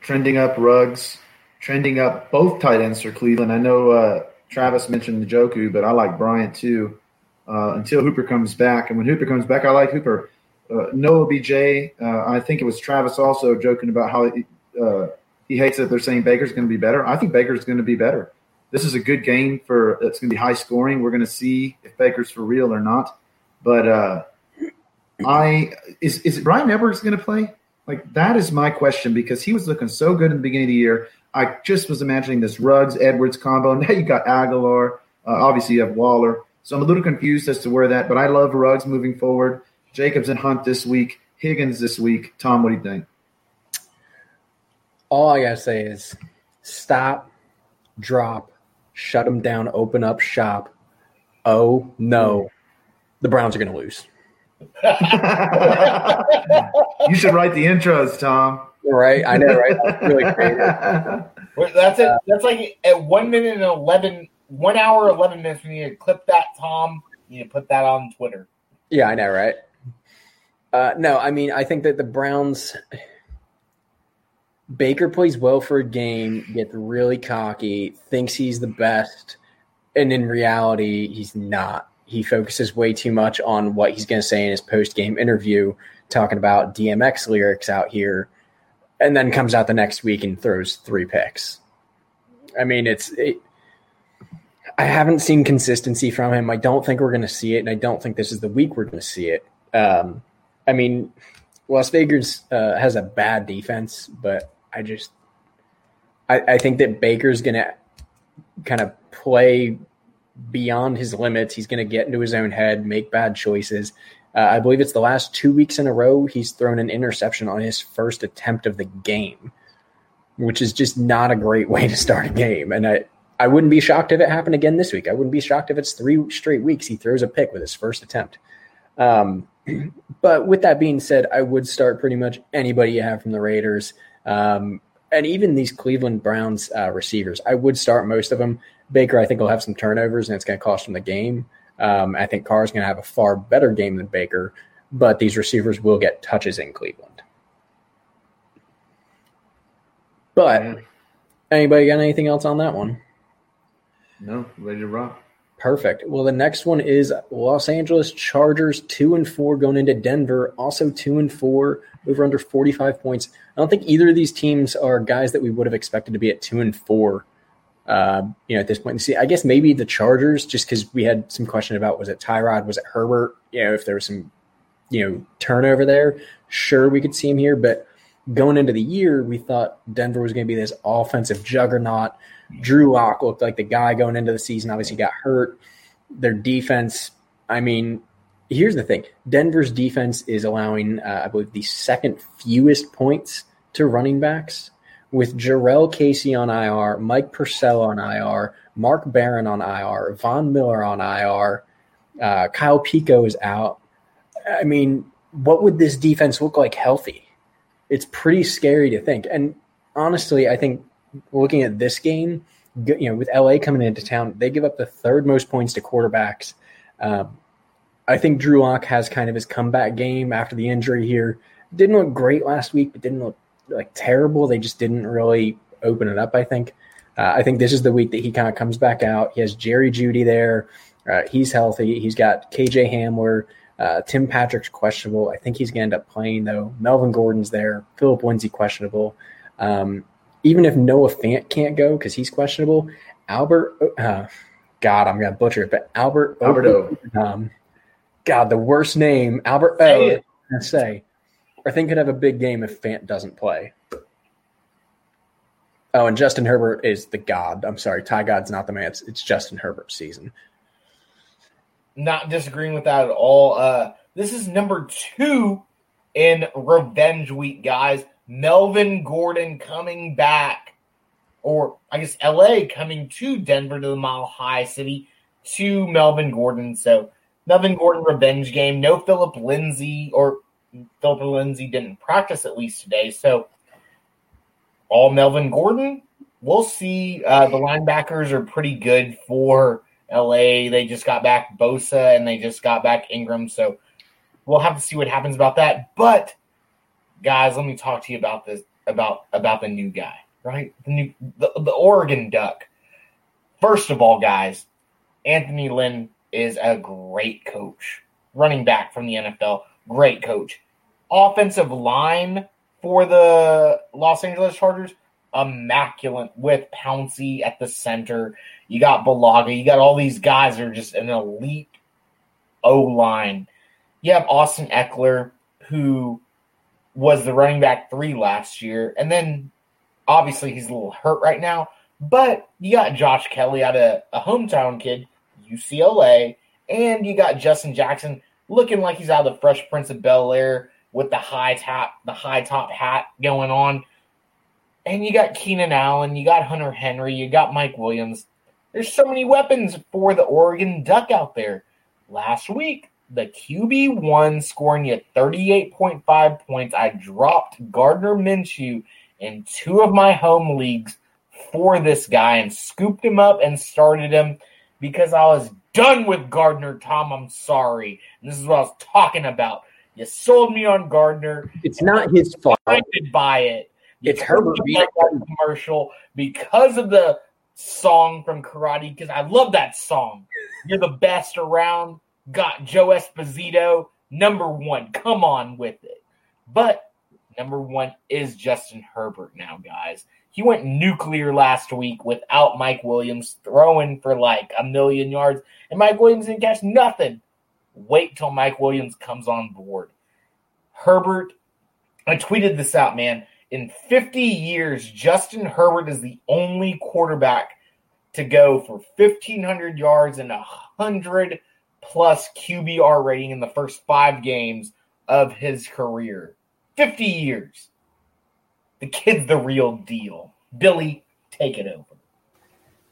trending up Ruggs. trending up both tight ends for Cleveland. I know uh, Travis mentioned Njoku, but I like Bryant too. Uh, until Hooper comes back, and when Hooper comes back, I like Hooper. Uh, No OBJ, uh, I think it was Travis also joking about how he, uh, he hates that they're saying Baker's going to be better. I think Baker's going to be better. This is a good game for it's going to be high scoring. We're going to see if Baker's for real or not. But uh, I is is Bryan Edwards going to play? Like that is my question because he was looking so good in the beginning of the year. I just was imagining this Ruggs Edwards combo. (laughs) Now you got Agholor. Uh, obviously, you have Waller. So I'm a little confused as to where that. But I love Ruggs moving forward. Jacobs and Hunt this week. Higgins this week. Tom, what do you think? All I gotta say is stop, drop, shut them down, open up shop. Oh no, the Browns are gonna lose. You should write the intros, Tom. Right, I know, right? That's really crazy. (laughs) That's it. That's like at one minute and eleven, one hour eleven minutes. We need to clip that, Tom. You need to put that on Twitter. Yeah, I know, right? Uh, no, I mean, I think that the Browns. Baker plays well for a game, gets really cocky, thinks he's the best, and in reality, he's not. He focuses way too much on what he's going to say in his post game interview, talking about DMX lyrics out here, and then comes out the next week and throws three picks. I mean, it's. It, I haven't seen consistency from him. I don't think we're going to see it, and I don't think this is the week we're going to see it. Um, I mean, Las Vegas uh, has a bad defense, but I just I, I think that Baker's going to kind of play beyond his limits. He's going to get into his own head, make bad choices. Uh, I believe it's the last two weeks in a row he's thrown an interception on his first attempt of the game, which is just not a great way to start a game. And I, I wouldn't be shocked if it happened again this week. I wouldn't be shocked if it's three straight weeks he throws a pick with his first attempt. Um, (clears throat) but with that being said, I would start pretty much anybody you have from the Raiders. Um, and even these Cleveland Browns uh, receivers, I would start most of them. Baker, I think, will have some turnovers and it's going to cost him the game. Um, I think Carr is going to have a far better game than Baker, but these receivers will get touches in Cleveland. But anybody got anything else on that one? No, ready to rock. Perfect. Well, the next one is Los Angeles Chargers, two and four going into Denver, also two and four, over under 45 points. I don't think either of these teams are guys that we would have expected to be at two and four. Uh, you know, at this point, see, I guess maybe the Chargers, just because we had some question about was it Tyrod, was it Herbert? You know, if there was some, you know, turnover there, sure we could see him here. But going into the year, we thought Denver was going to be this offensive juggernaut. Drew Lock looked like the guy going into the season. Obviously, got hurt. Their defense, I mean, here's the thing Denver's defense is allowing, uh, I believe, the second fewest points to running backs with Jurrell Casey on IR, Mike Purcell on IR, Mark Barron on IR, Von Miller on IR, uh, Kyle Peko is out. I mean, what would this defense look like healthy? It's pretty scary to think. And honestly, I think looking at this game, you know, with LA coming into town, they give up the third most points to quarterbacks. Um, I think Drew Lock has kind of his comeback game after the injury here. Didn't look great last week, but didn't look like terrible. They just didn't really open it up. I think. Uh, I think this is the week that he kind of comes back out. He has Jerry Jeudy there. Uh, he's healthy. He's got KJ Hamler. Uh, Tim Patrick's questionable. I think he's going to end up playing though. Melvin Gordon's there. Phillip Lindsay questionable. Um, even if Noah Fant can't go because he's questionable, Albert. Uh, God, I'm going to butcher it, but Albert. Alberto. Um, God, the worst name, Albert. Oh, I say, I think could have a big game if Fant doesn't play. Oh, and Justin Herbert is the god. I'm sorry, Ty God's not the man. It's, it's Justin Herbert's season. Not disagreeing with that at all. Uh, this is number two in revenge week, guys. Melvin Gordon coming back, or I guess LA coming to Denver to the Mile High City to Melvin Gordon. So Melvin Gordon revenge game. No Phillip Lindsay, or Phillip Lindsay didn't practice at least today. So all Melvin Gordon. We'll see. Uh, the linebackers are pretty good for LA. They just got back Bosa and they just got back Ingram. So we'll have to see what happens about that. But guys, let me talk to you about this about about the new guy. right? The new the, the Oregon Duck. First of all, guys, Anthony Lynn is a great coach. Running back from the NFL, great coach. Offensive line for the Los Angeles Chargers, immaculate with Pouncey at the center. You got Bulaga. You got all these guys that are just an elite O line. You have Austin Ekeler, who was the running back three last year. And then obviously he's a little hurt right now. But you got Josh Kelley out of a hometown kid, UCLA, and you got Justin Jackson looking like he's out of the Fresh Prince of Bel Air with the high top, the high top hat going on. And you got Keenan Allen, you got Hunter Henry, you got Mike Williams. There's so many weapons for the Oregon Duck out there. Last week, the QB one scoring you 38.5 points. I dropped Gardner Minshew in two of my home leagues for this guy and scooped him up and started him because I was done with Gardner, Tom. I'm sorry. And this is what I was talking about. You sold me on Gardner. It's not his fault. I did buy it. It's Herbert told me about that commercial because of the song from Karate. Because I love that song. You're the best around. Got Joe Esposito number one. Come on with it. But number one is Justin Herbert now, guys. He went nuclear last week without Mike Williams throwing for like a million yards, and Mike Williams didn't catch nothing. Wait till Mike Williams comes on board. Herbert, I tweeted this out, man. In 50 years, Justin Herbert is the only quarterback to go for 1,500 yards and a 100 plus QBR rating in the first five games of his career. 50 years. The kid's the real deal. Billy, take it over.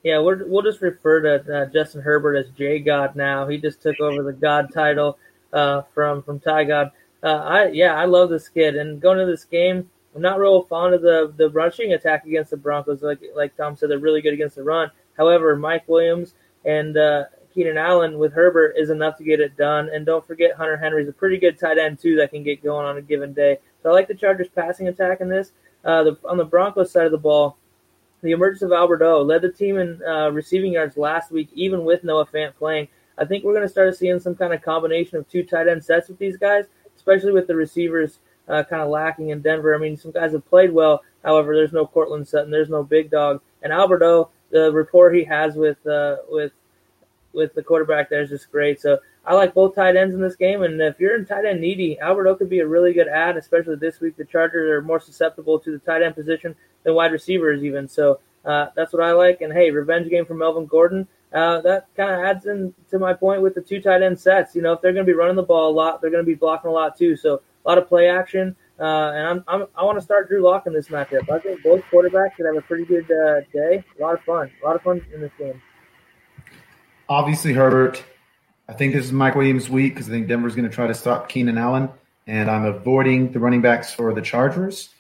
Yeah, we're, we'll just refer to uh, Justin Herbert as J God now. He just took over the God title uh, from from Ty God. Uh, I yeah, I love this kid. And going to this game, I'm not real fond of the the rushing attack against the Broncos. Like like Tom said, they're really good against the run. However, Mike Williams and uh, Keenan Allen with Herbert is enough to get it done. And don't forget, Hunter Henry's a pretty good tight end too that can get going on a given day. So I like the Chargers passing attack in this. Uh, the, on the Broncos side of the ball, the emergence of Albert O led the team in uh, receiving yards last week, even with Noah Fant playing. I think we're going to start seeing some kind of combination of two tight end sets with these guys, especially with the receivers uh, kind of lacking in Denver. I mean, some guys have played well. However, there's no Courtland Sutton, there's no big dog, and Albert O, the rapport he has with uh, with with the quarterback there is just great. So I like both tight ends in this game. And if you're in tight end needy, Alberto could be a really good ad, especially this week. The Chargers are more susceptible to the tight end position than wide receivers, even. So uh, that's what I like. And hey, revenge game for Melvin Gordon. Uh, that kind of adds in to my point with the two tight end sets. You know, if they're going to be running the ball a lot, they're going to be blocking a lot too. So a lot of play action. Uh, and I'm, I'm, i want to start Drew Lock in this matchup. I think both quarterbacks could have a pretty good uh, day. A lot of fun. A lot of fun in this game. Obviously, Herbert. I think this is Mike Williams' week because I think Denver's going to try to stop Keenan Allen, and I'm avoiding the running backs for the Chargers.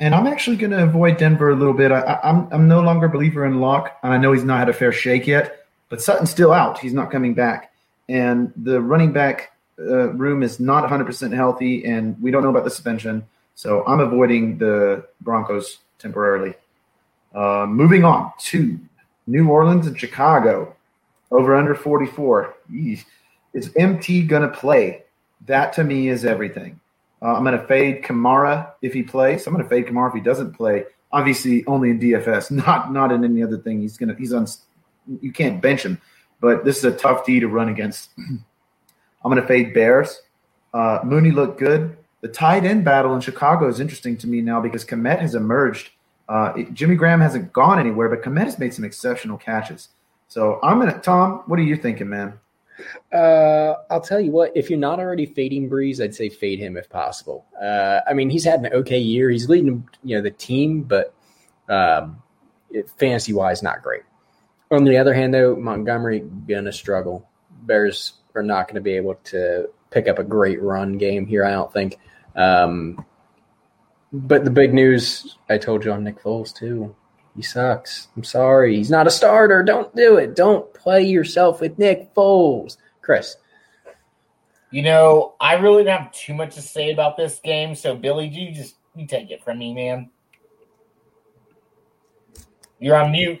And I'm actually going to avoid Denver a little bit. I, am I'm, I'm no longer a believer in Lock, and I know he's not had a fair shake yet, but Sutton's still out. He's not coming back. And the running back uh, room is not 100% healthy, and we don't know about the suspension. So I'm avoiding the Broncos temporarily. Uh, moving on to New Orleans and Chicago. Over under 44. Yeesh. Is MT going to play? That to me is everything. Uh, I'm going to fade Kamara if he plays. I'm going to fade Kamara if he doesn't play. Obviously, only in DFS, (laughs) not not in any other thing. He's gonna he's on. You can't bench him, but this is a tough D to run against. (clears throat) I'm going to fade Bears. Uh, Mooney looked good. The tight end battle in Chicago is interesting to me now because Kmet has emerged. Uh, Jimmy Graham hasn't gone anywhere, but Kmet has made some exceptional catches. So I'm gonna Tom. What are you thinking, man? Uh, I'll tell you what. If you're not already fading Brees, I'd say fade him if possible. Uh, I mean, he's had an okay year. He's leading, you know, the team, but um, fantasy wise, not great. On the other hand, though, Montgomery gonna struggle. Bears are not going to be able to pick up a great run game here. I don't think. Um, but the big news, I told you on Nick Foles too. He sucks. I'm sorry. He's not a starter. Don't do it. Don't play yourself with Nick Foles. Chris. You know, I really don't have too much to say about this game. So, Billy, you just you take it from me, man. You're on mute.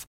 off.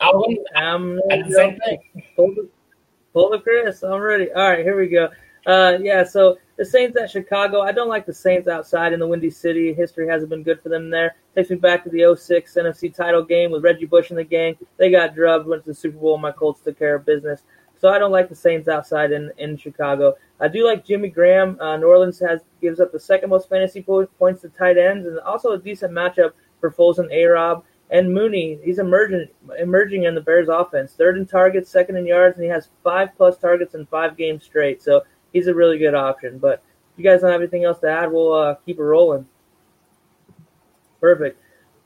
I was at the same thing. Pull the, pull the Chris. I'm ready. All right, here we go. Uh, yeah, so the Saints at Chicago. I don't like the Saints outside in the Windy City. History hasn't been good for them there. Takes me back to the 06 NFC title game with Reggie Bush in the gang. They got drubbed, went to the Super Bowl. My Colts took care of business. So I don't like the Saints outside in, in Chicago. I do like Jimmy Graham. Uh, New Orleans has gives up the second most fantasy points to tight ends, and also a decent matchup for Foles and A Rob. And Mooney, he's emerging emerging in the Bears offense. Third in targets, second in yards, and he has five plus targets in five games straight. So he's a really good option. But if you guys don't have anything else to add, we'll uh, keep it rolling. Perfect.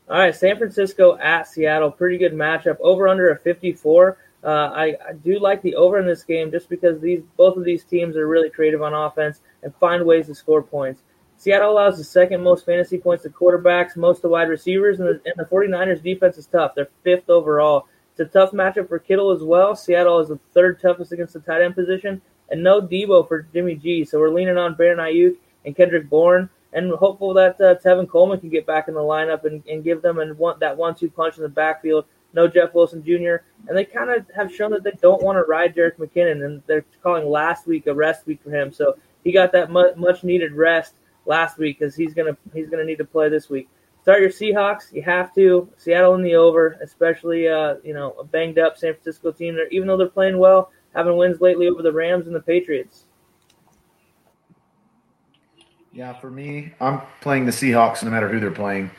All right, San Francisco at Seattle, pretty good matchup. Over under a 54. Uh, I, I do like the over in this game just because these both of these teams are really creative on offense and find ways to score points. Seattle allows the second most fantasy points to quarterbacks, most to wide receivers, and the, and the 49ers defense is tough. They're fifth overall. It's a tough matchup for Kittle as well. Seattle is the third toughest against the tight end position, and no Deebo for Jimmy G. So we're leaning on Brandon Aiyuk and Kendrick Bourne, and hopeful that uh, Tevin Coleman can get back in the lineup and, and give them and want that one-two punch in the backfield. No Jeff Wilson Jr. And they kind of have shown that they don't want to ride Jerick McKinnon, and they're calling last week a rest week for him. So he got that mu- much needed rest last week because he's gonna he's gonna need to play this week. Start your Seahawks. You have to. Seattle in the over, especially uh, you know a banged up San Francisco team. They're, even though they're playing well, having wins lately over the Rams and the Patriots. Yeah, for me, I'm playing the Seahawks no matter who they're playing.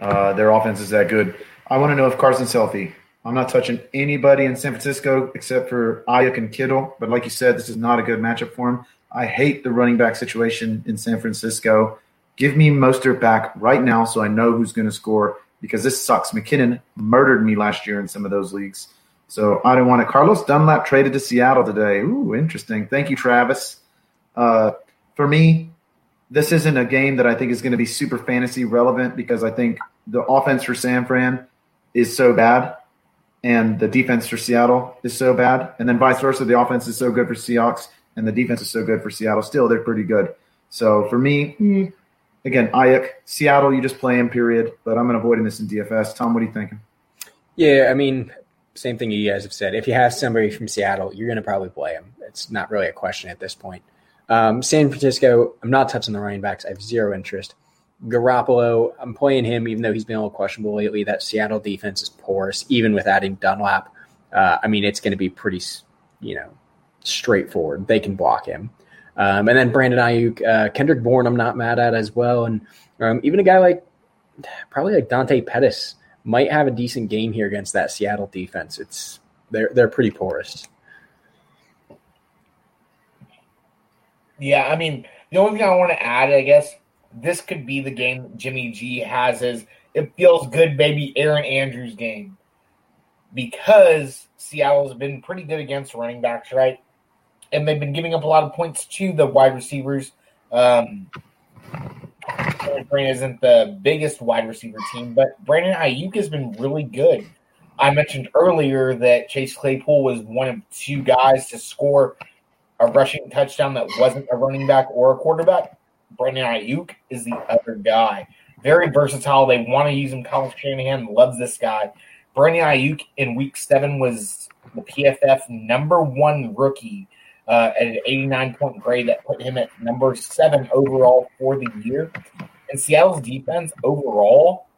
Uh, their offense is that good. I want to know if Carson's healthy. I'm not touching anybody in San Francisco except for Aiyuk and Kittle. But like you said, this is not a good matchup for him. I hate the running back situation in San Francisco. Give me Mostert back right now so I know who's going to score because this sucks. McKinnon murdered me last year in some of those leagues. So I don't want it. Carlos Dunlap traded to Seattle today. Ooh, interesting. Thank you, Travis. Uh, for me, this isn't a game that I think is going to be super fantasy relevant because I think the offense for San Fran is so bad and the defense for Seattle is so bad. And then vice versa, the offense is so good for Seahawks and the defense is so good for Seattle. Still, they're pretty good. So for me, mm, again, Aiyuk, Seattle, you just play him, period. But I'm avoiding this in DFS. Tom, what are you thinking? Yeah, I mean, same thing you guys have said. If you have somebody from Seattle, you're going to probably play him. It's not really a question at this point. Um, San Francisco, I'm not touching the running backs. I have zero interest. Garoppolo, I'm playing him even though he's been a little questionable lately. That Seattle defense is porous, even with adding Dunlap. Uh, I mean, it's going to be pretty, you know, straightforward. They can block him. Um, and then Brandon Aiyuk, uh, Kendrick Bourne, I'm not mad at as well. And um, even a guy like probably like Dante Pettis might have a decent game here against that Seattle defense. It's they're they're pretty porous. Yeah, I mean, the only thing I want to add, I guess, this could be the game Jimmy G has is it feels good, baby Erin Andrews game. Because Seattle's been pretty good against running backs, right? And they've been giving up a lot of points to the wide receivers. Um, Brandon isn't the biggest wide receiver team, but Brandon Aiyuk has been really good. I mentioned earlier that Chase Claypool was one of two guys to score a rushing touchdown that wasn't a running back or a quarterback. Brandon Aiyuk is the other guy. Very versatile. They want to use him. Kyle Shanahan loves this guy. Brandon Aiyuk in week seven was the PFF number one rookie uh, at an 89 point grade that put him at number seven overall for the year. And Seattle's defense overall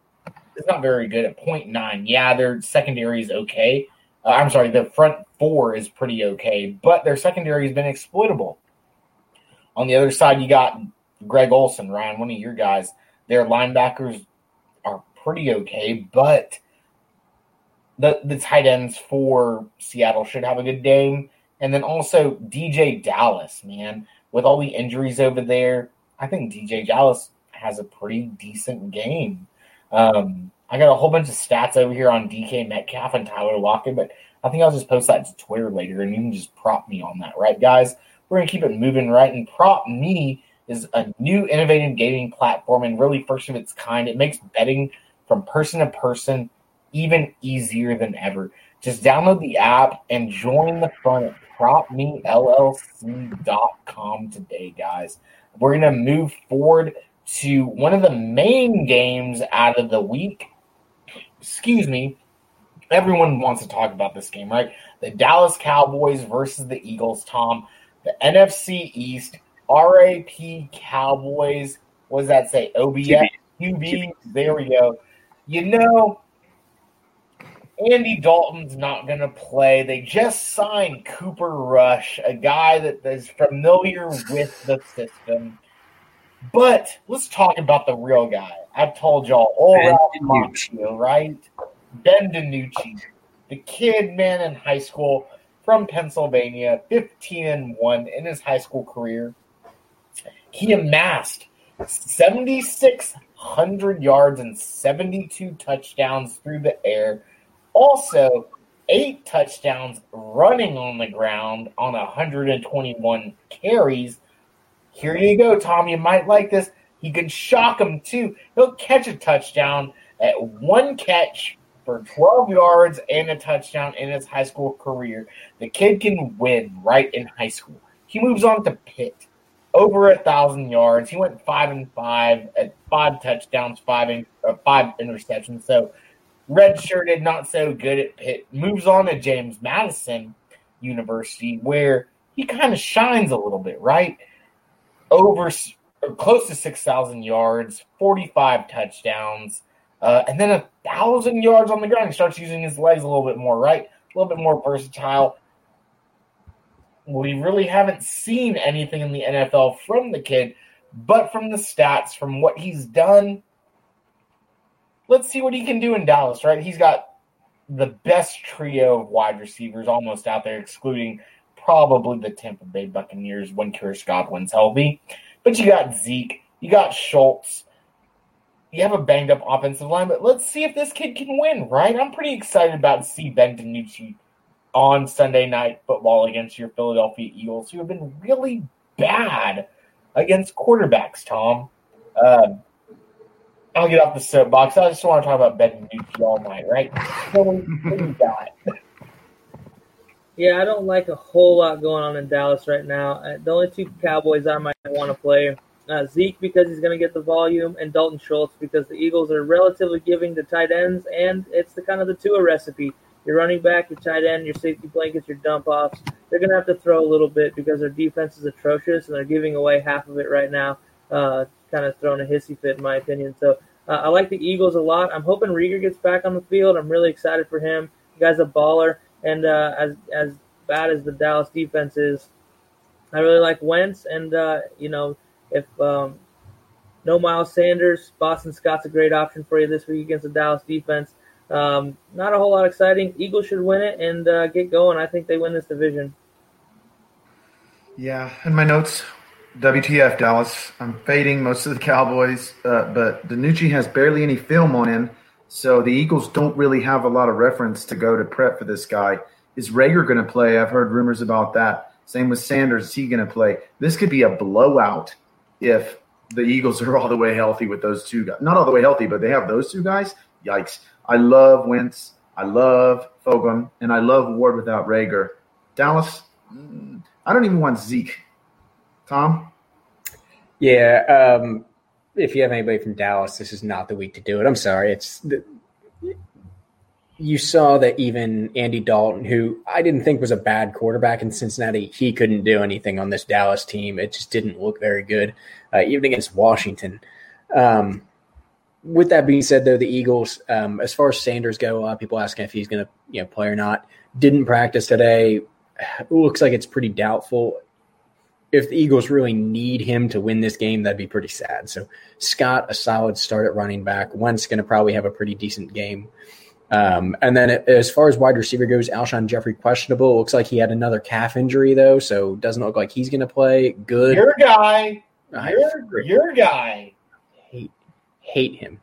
is not very good at 0.9. Yeah, their secondary is okay. Uh, I'm sorry, the front four is pretty okay, but their secondary has been exploitable. On the other side, you got Greg Olsen, Ryan, one of your guys. Their linebackers are pretty okay, but the the tight ends for Seattle should have a good game. And then also DeeJay Dallas, man, with all the injuries over there, I think DeeJay Dallas has a pretty decent game. Um, I got a whole bunch of stats over here on DK Metcalf and Tyler Lockett, but I think I'll just post that to Twitter later and you can just prop me on that, right, guys? We're going to keep it moving, right? And Prop Me is a new innovative gaming platform and really first of its kind. It makes betting from person to person even easier than ever. Just download the app and join the fun at propmellc.com today, guys. We're going to move forward to one of the main games out of the week. Excuse me. Everyone wants to talk about this game, right? The Dallas Cowboys versus the Eagles, Tom. The NFC East, RAP Cowboys. What does that say? OBS? QB. QB. There we go. You know, Andy Dalton's not going to play. They just signed Cooper Rush, a guy that is familiar with the system. But let's talk about the real guy. I've told y'all all about Moxio, right? Ben DiNucci, the kid man in high school from Pennsylvania, 15 and 1 in his high school career. He amassed 7,600 yards and 72 touchdowns through the air also, eight touchdowns running on the ground on 121 carries. Here you go, Tom. You might like this. He could shock him too. He'll catch a touchdown at one catch for 12 yards and a touchdown in his high school career. The kid can win right in high school. He moves on to Pitt, over a thousand yards. He went five and five at five touchdowns, five in, uh, five interceptions. So redshirted, not so good at Pitt, moves on to James Madison University, where he kind of shines a little bit, right? Over close to 6,000 yards, 45 touchdowns, uh, and then a thousand yards on the ground. He starts using his legs a little bit more, right? A little bit more versatile. We really haven't seen anything in the NFL from the kid, but from the stats, from what he's done, let's see what he can do in Dallas, right? He's got the best trio of wide receivers almost out there, excluding probably the Tampa Bay Buccaneers when Chris Godwin's healthy. But you got Zeke, you got Schultz, you have a banged up offensive line, but let's see if this kid can win, right? I'm pretty excited about see Ben DiNucci on Sunday night football against your Philadelphia Eagles, who have been really bad against quarterbacks, Tom. Uh, I'll get off the soapbox. I just want to talk about Ben DiNucci all night, right? (laughs) Yeah, I don't like a whole lot going on in Dallas right now. Uh, the only two Cowboys I might want to play uh, Zeke because he's going to get the volume, and Dalton Schultz because the Eagles are relatively giving to tight ends, and it's the kind of the Tua recipe. Your running back, your tight end, your safety blankets, your dump offs. They're going to have to throw a little bit because their defense is atrocious, and they're giving away half of it right now. Uh, kind of throwing a hissy fit, in my opinion. So uh, I like the Eagles a lot. I'm hoping Reagor gets back on the field. I'm really excited for him. The guy's a baller, and uh, as as bad as the Dallas defense is, I really like Wentz. And uh, you know, if um, no Miles Sanders, Boston Scott's a great option for you this week against the Dallas defense. Um, not a whole lot exciting. Eagles should win it and uh, get going. I think they win this division. Yeah, in my notes, WTF Dallas. I'm fading most of the Cowboys, uh, but DiNucci has barely any film on him, so the Eagles don't really have a lot of reference to go to prep for this guy. Is Reagor going to play? I've heard rumors about that. Same with Sanders. Is he going to play? This could be a blowout if the Eagles are all the way healthy with those two guys. Not all the way healthy, but they have those two guys. Yikes. I love Wentz. I love Fulgham, and I love Ward without Reagor. Dallas, mm, I don't even want Zeke. Tom? Yeah. Um, if you have anybody from Dallas, this is not the week to do it. I'm sorry. It's the, you saw that even Andy Dalton, who I didn't think was a bad quarterback in Cincinnati, he couldn't do anything on this Dallas team. It just didn't look very good, uh, even against Washington. Um, with that being said, though, the Eagles, um, as far as Sanders go, a lot of people asking if he's going to you know play or not. Didn't practice today. (sighs) It looks like it's pretty doubtful. If the Eagles really need him to win this game, that'd be pretty sad. So Scott, a solid start at running back. Wentz going to probably have a pretty decent game. Um, and then as far as wide receiver goes, Alshon Jeffery questionable. Looks like he had another calf injury though, so doesn't look like he's going to play. Good. Your guy. Your, your guy. Hate hate him.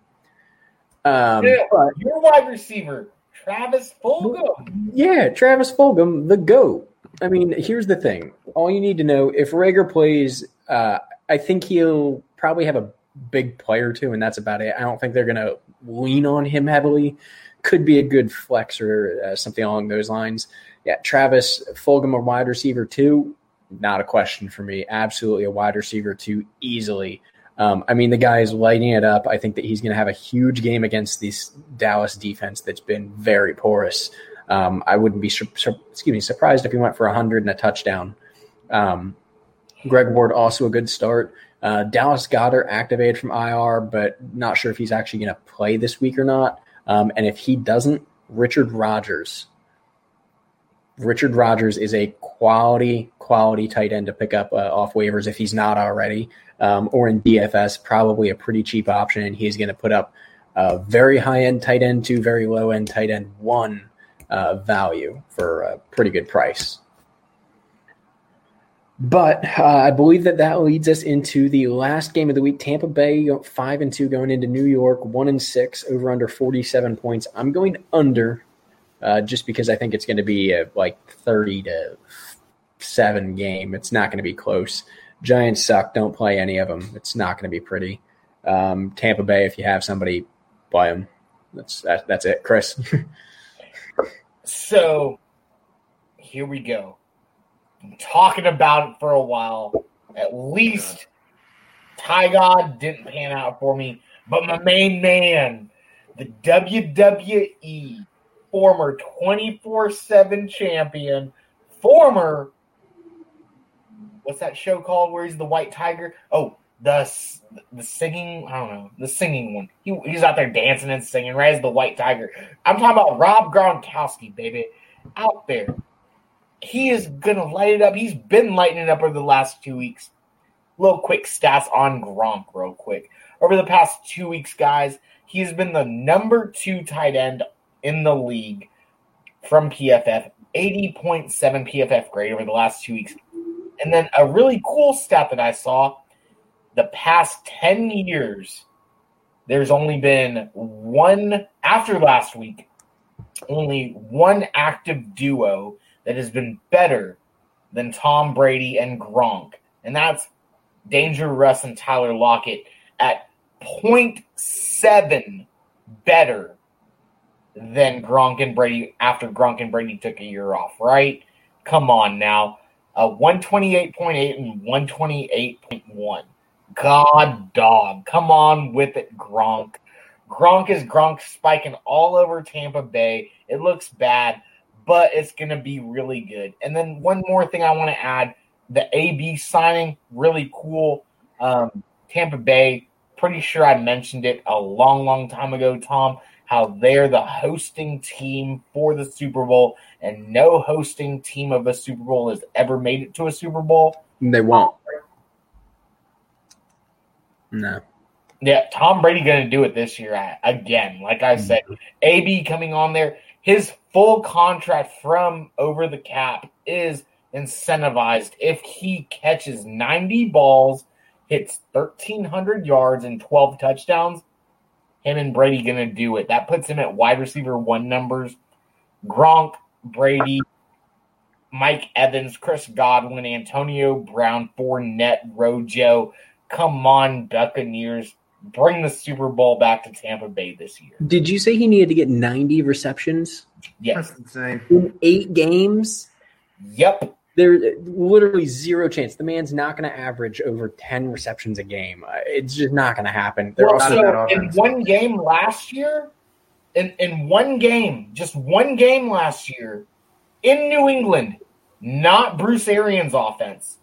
Um, yeah, your wide receiver, Travis Fulgham. Yeah, Travis Fulgham, the goat. I mean, here's the thing. All you need to know if Reagor plays, uh, I think he'll probably have a big player too, and that's about it. I don't think they're going to lean on him heavily could be a good flex or uh, something along those lines. Yeah, Travis Fulgham, a wide receiver too, not a question for me. Absolutely a wide receiver too, easily. Um, I mean, the guy is lighting it up. I think that he's going to have a huge game against this Dallas defense that's been very porous. Um, I wouldn't be su- su- excuse me surprised if he went for hundred and a touchdown. Um, Greg Ward also a good start. Uh, Dallas Goedert activated from IR, but not sure if he's actually going to play this week or not. Um, and if he doesn't, Richard Rodgers. Richard Rodgers is a quality, quality tight end to pick up uh, off waivers if he's not already, um, or in DFS, probably a pretty cheap option. And he's going to put up a very high end tight end to very low end tight end one uh, value for a pretty good price. But uh, I believe that that leads us into the last game of the week. Tampa Bay five and two going into New York, one and six over under forty seven points. I'm going under, uh, just because I think it's going to be a like thirty to seven game. It's not going to be close. Giants suck. Don't play any of them. It's not going to be pretty. Um, Tampa Bay, if you have somebody, play them. That's that, that's it, Chris. (laughs) so here we go I'm talking about it for a while. At least Ty God didn't pan out for me, but my main man, the WWE former 24 7 champion, former, what's that show called where he's the white tiger? Oh, the the singing, I don't know, the singing one. He, he's out there dancing and singing, right? As the white tiger. I'm talking about Rob Gronkowski, baby, out there he is gonna light it up. He's been lighting it up over the last two weeks. Little quick stats on Gronk, real quick. Over the past two weeks, guys, he has been the number two tight end in the league from PFF, 80.7 PFF grade over the last two weeks. And then a really cool stat that I saw the past 10 years, there's only been one, after last week, only one active duo that has been better than Tom Brady and Gronk, and that's Danger Russ and Tyler Lockett at 0.7 better than Gronk and Brady after Gronk and Brady took a year off, right? Come on now. Uh, 128.8 and 128.1. God dog. Come on with it, Gronk. Gronk is Gronk spiking all over Tampa Bay. It looks bad but it's going to be really good. And then one more thing I want to add the AB signing, really cool. Um, Tampa Bay, pretty sure I mentioned it a long, long time ago, Tom, how they're the hosting team for the Super Bowl, and no hosting team of a Super Bowl has ever made it to a Super Bowl. They won't. No. Yeah, Tom Brady going to do it this year again. Like I said, mm-hmm. AB coming on there. His full contract from over the cap is incentivized if he catches 90 balls, hits 1,300 yards, and 12 touchdowns. Him and Brady going to do it. That puts him at wide receiver one numbers. Gronk, Brady, Mike Evans, Chris Godwin, Antonio Brown, Fournette, Rojo. Come on, Buccaneers bring the Super Bowl back to Tampa Bay this year. Did you say he needed to get 90 receptions? Yes. That's insane. In eight games? Yep. There's literally zero chance. The man's not going to average over 10 receptions a game. Uh, it's just not going to happen. They're well, also so in one game last year, in, in one game, just one game last year in New England, not Bruce Arians' offense,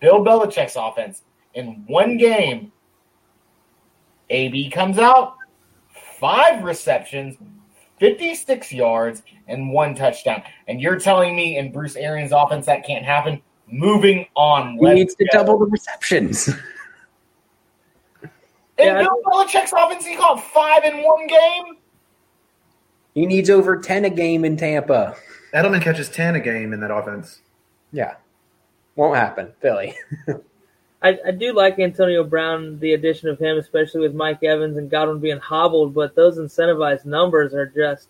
Bill Belichick's offense, in one game, AB comes out, five receptions, 56 yards, and one touchdown. And you're telling me in Bruce Arians' offense that can't happen? Moving on. He let's needs to go. double the receptions. (laughs) In Yeah, I Bill Belichick's offense, he caught five in one game. He needs over 10 a game in Tampa. Edelman catches 10 a game in that offense. Yeah. Won't happen. Philly. (laughs) I, I do like Antonio Brown, the addition of him, especially with Mike Evans and Godwin being hobbled. But those incentivized numbers are just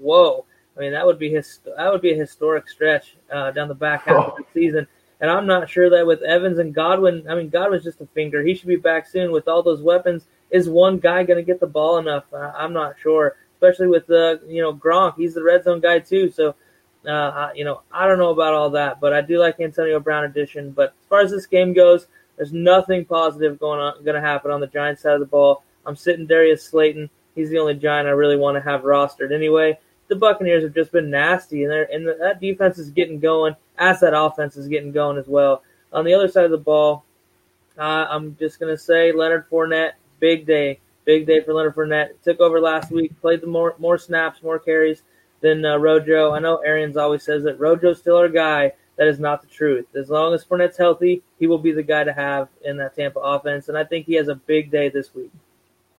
whoa. I mean, that would be his that would be a historic stretch uh, down the back half of the season. And I'm not sure that with Evans and Godwin, I mean, Godwin's just a finger. He should be back soon with all those weapons. Is one guy going to get the ball enough? Uh, I'm not sure. Especially with the uh, you know Gronk, he's the red zone guy too. So uh, you know, I don't know about all that, but I do like Antonio Brown addition. But as far as this game goes, there's nothing positive going on going to happen on the Giants side of the ball. I'm sitting Darius Slayton. He's the only Giant I really want to have rostered anyway. The Buccaneers have just been nasty, and and the, that defense is getting going as that offense is getting going as well. On the other side of the ball, uh, I'm just gonna say Leonard Fournette, big day, big day for Leonard Fournette. Took over last week, played the more more snaps, more carries than uh, Rojo. I know Arians always says that Rojo's still our guy. That is not the truth. As long as Fournette's healthy, he will be the guy to have in that Tampa offense, and I think he has a big day this week.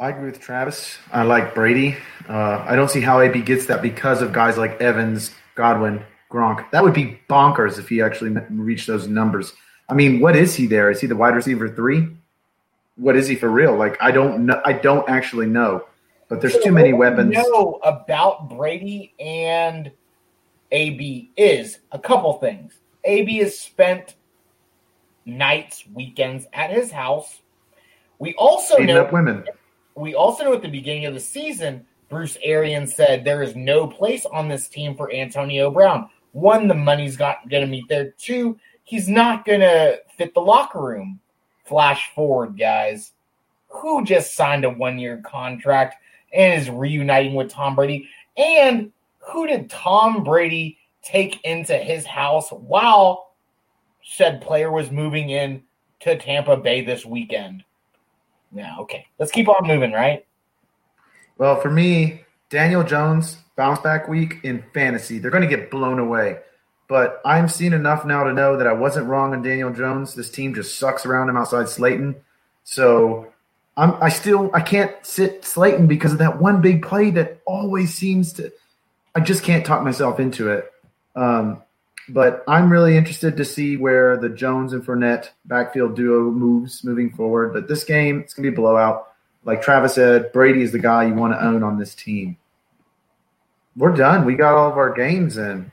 I agree with Travis. I like Brady. Uh, I don't see how AB gets that because of guys like Evans, Godwin, Gronk. That would be bonkers if he actually reached those numbers. I mean, what is he there? Is he the wide receiver three? What is he for real? Like, I don't know. I don't actually know. But there's too many What we weapons. know about Brady and AB is a couple things. AB has spent nights, weekends at his house. We also Beating know up women. We also know at the beginning of the season, Bruce Arians said there is no place on this team for Antonio Brown. One, the money's got going to meet there. Two, he's not going to fit the locker room. Flash forward, guys. Who just signed a one year contract and is reuniting with Tom Brady? And who did Tom Brady take into his house while said player was moving in to Tampa Bay this weekend? Yeah, okay. Let's keep on moving, right? Well, for me, Daniel Jones bounce back week in fantasy. They're going to get blown away. But I'm seeing enough now to know that I wasn't wrong on Daniel Jones. This team just sucks around him outside Slayton. So I'm I still I can't sit Slayton because of that one big play that always seems to I just can't talk myself into it. Um, but I'm really interested to see where the Jones and Fournette backfield duo moves moving forward. But this game, it's gonna be a blowout. Like Travis said, Brady is the guy you want to own on this team. We're done. We got all of our games in.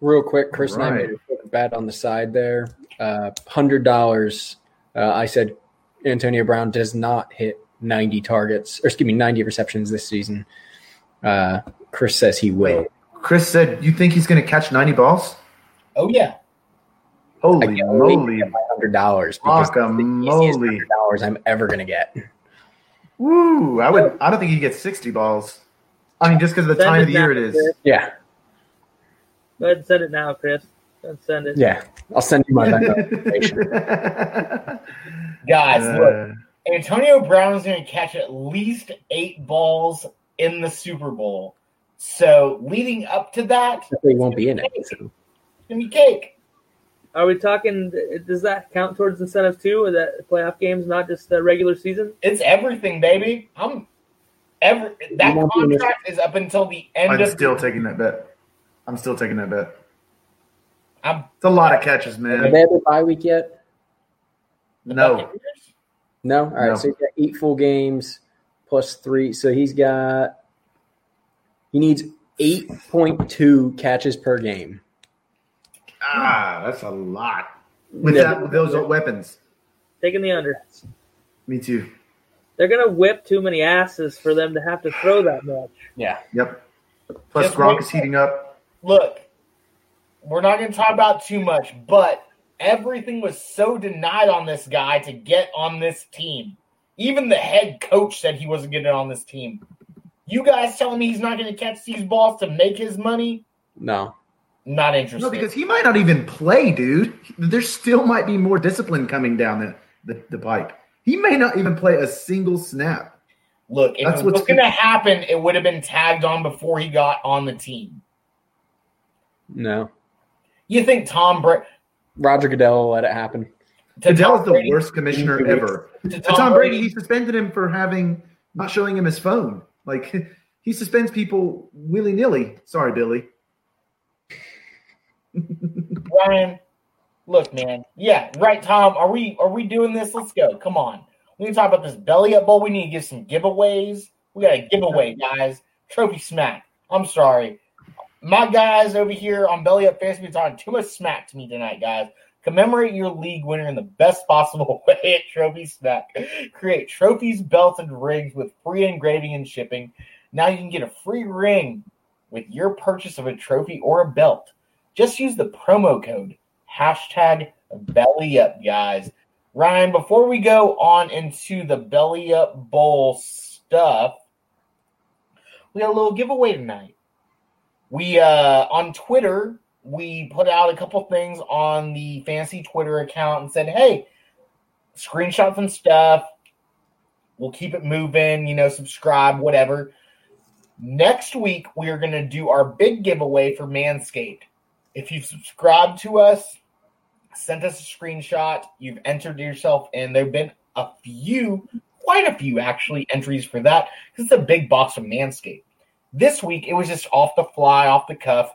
Real quick, Chris and I Right. made a bet on the side there. Uh, Hundred dollars. Uh, I said Antonio Brown does not hit ninety targets, or excuse me, ninety receptions this season. Uh, Chris says he will. Chris said, "You think he's going to catch ninety balls?" Oh yeah. I Holy can't wait to moly! get my hundred dollars because it's the easiest Guacamole. hundred dollars I'm ever gonna get. Woo! I would. I don't think he gets sixty balls. I mean, just because of the Send time of the now, year it is. Chris. Yeah, Go ahead and send it now, Chris. Go ahead and send it. yeah. I'll send you my (laughs) Venmo information. Guys, look, Uh, Antonio Brown is going to catch at least eight balls in the Super Bowl. So leading up to that, it's They won't be in it. So. going to be cake. Are we talking? Does that count towards incentives too? Or that playoff games, not just the regular season? It's everything, baby. I'm every that won't be in this- contract is up until the end I'm of still taking that bet. I'm still taking that bet. I'm It's a lot of catches, man. Have man. they had their bye week yet? No. No. All right. No. So he's got eight full games plus three. So he's got. He needs eight point two catches per game. Ah, that's a lot. With No. that, with those weapons. Taking the under. Me too. They're gonna whip too many asses for them to have to throw that much. Yeah. Yep. Plus, Just Gronk wait. is heating up. Look, we're not going to talk about too much, but everything was so denied on this guy to get on this team. Even the head coach said he wasn't getting on this team. You guys telling me he's not going to catch these balls to make his money? No. Not interested. No, because he might not even play, dude. There still might be more discipline coming down the, the, the pipe. He may not even play a single snap. Look, if That's it was what's- going to happen, it would have been tagged on before he got on the team. No. You think Tom Brady? Roger Goodell will let it happen. Goodell is the worst commissioner ever. To To Tom, Tom Brady, Brady, he suspended him for having not showing him his phone. Like (laughs) he suspends people willy nilly. Sorry, Billy. (laughs) Ryan, look, man. Yeah, right, Tom. Are we are we doing this? Let's go. Come on. We need to talk about this belly up bowl. We need to give some giveaways. We got a giveaway, guys. Trophy smack. I'm sorry. My guys over here on Belly Up Fantasy been talking too much smack to me tonight, guys. Commemorate your league winner in the best possible (laughs) way at Trophy Smack. Create trophies, belts, and rings with free engraving and shipping. Now you can get a free ring with your purchase of a trophy or a belt. Just use the promo code hashtag belly up, guys. Ryan, before we go on into the belly up bowl stuff, we got a little giveaway tonight. We uh on Twitter, we put out a couple things on the fancy Twitter account and said, hey, screenshot some stuff. We'll keep it moving, you know, subscribe, whatever. Next week, we are going to do our big giveaway for Manscaped. If you've subscribed to us, sent us a screenshot, you've entered yourself in. There have been a few, quite a few actually, entries for that because it's a big box from Manscaped. This week, it was just off the fly, off the cuff,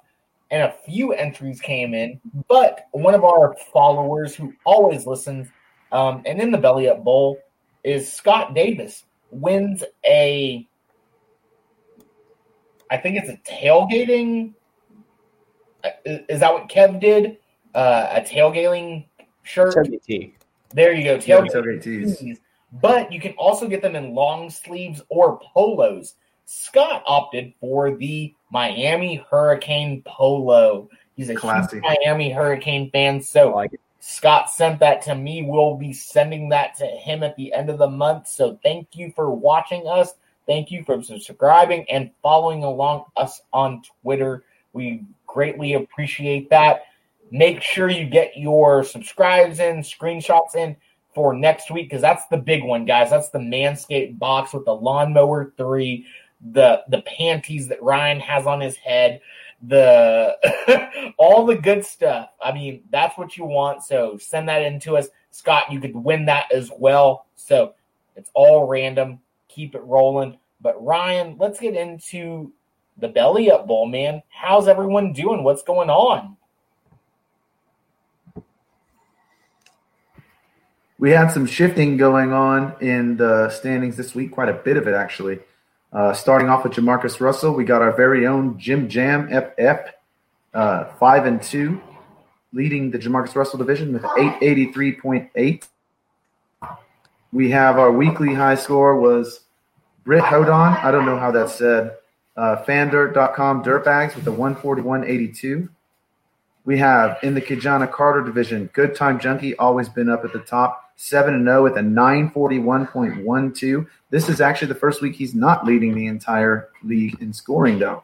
and a few entries came in. But one of our followers who always listens um, and in the Belly Up Bowl is Scott Davis wins a I think it's a tailgating. uh, Is that what Kev did? Uh, a tailgating shirt. WT. There you go, Yeah, tailgating tailgate tees. tees. But you can also get them in long sleeves or polos. Scott opted for the Miami Hurricane polo. He's a Classy. Miami Hurricane fan, so like. Scott sent that to me. We'll be sending that to him at the end of the month. So thank you for watching us. Thank you for subscribing and following along us on Twitter. We greatly appreciate that. Make sure you get your subscribes in, screenshots in for next week because that's the big one, guys. That's the Manscaped box with the Lawnmower 3, the the panties that Ryan has on his head, the (laughs) all the good stuff. I mean, that's what you want. So send that in to us. Scott, you could win that as well. So it's all random. Keep it rolling. But Ryan, let's get into the belly up bowl, man. How's everyone doing? What's going on? We had some shifting going on in the standings this week, quite a bit of it actually. Uh, starting off with Jamarcus Russell, we got our very own Jim Jam FF, uh, five and two, leading the Jamarcus Russell division with eight eighty three point eight. We have our weekly high score was Britt Hodon. I don't know how that's said. Uh, Fandirt.com Dirtbags with a one forty one eighty two. We have in the Kijana Carter division, Good Time Junkie always been up at the top, 7 and 0 with a 941.12. This is actually the first week he's not leading the entire league in scoring, though.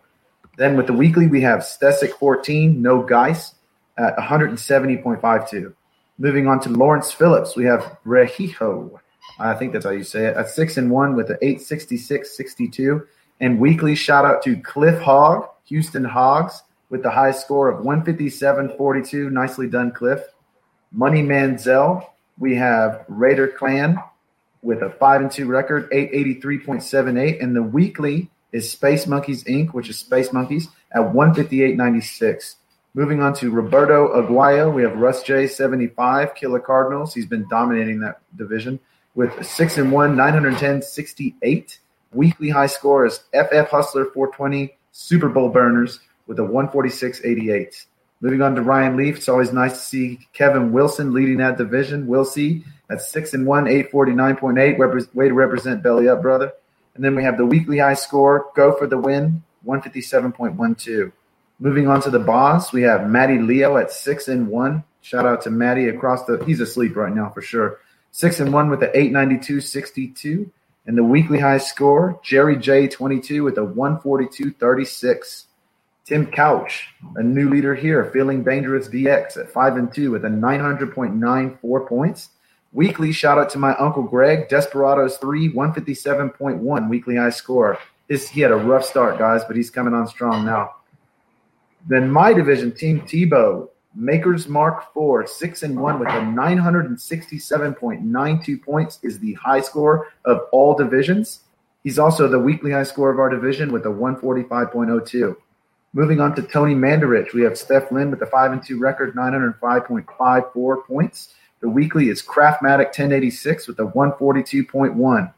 Then with the weekly, we have Stesic 14, no Geis at 170.52. Moving on to Lawrence Phillips, we have Rehijo. I think that's how you say it. At 6 and 1 with an 866.62. And weekly shout out to Cliff Hogg, Houston Hogs, with the high score of 157.42. Nicely done, Cliff. Money Manziel, we have Raider Clan with a 5 and 2 record, 883.78. And the weekly is Space Monkeys Inc., which is Space Monkeys, at 158.96. Moving on to Roberto Aguayo, we have Russ J 75, Killer Cardinals. He's been dominating that division with 6 and 1, 910.68. Weekly high score is FF Hustler 420, Super Bowl Burners with a 146.88. Moving on to Ryan Leaf, it's always nice to see Kevin Wilson leading that division. We'll see That's six and one, eight forty nine point eight. Way to represent belly up, brother. And then we have the weekly high score. Go for the win, one fifty seven point one two. Moving on to the boss, we have Matty Leo at six and one. Shout out to Matty across the. He's asleep right now for sure. Six and one with the eight ninety two sixty two. And the weekly high score, Jerry J twenty two with a one forty two thirty six. Tim Couch, a new leader here, feeling dangerous DX at five and two with a 900.94 points. Weekly shout out to my uncle Greg, Desperados three, 157.1 weekly high score. This he had a rough start, guys, but he's coming on strong now. Then my division, Team Tebow, Makers Mark four, six and one with a 967.92 points is the high score of all divisions. He's also the weekly high score of our division with a 145.02. Moving on to Tony Mandarich, we have Steph Lynn with a five and two record, nine hundred five point five four points. The weekly is Craftmatic 1086 with a 142.1.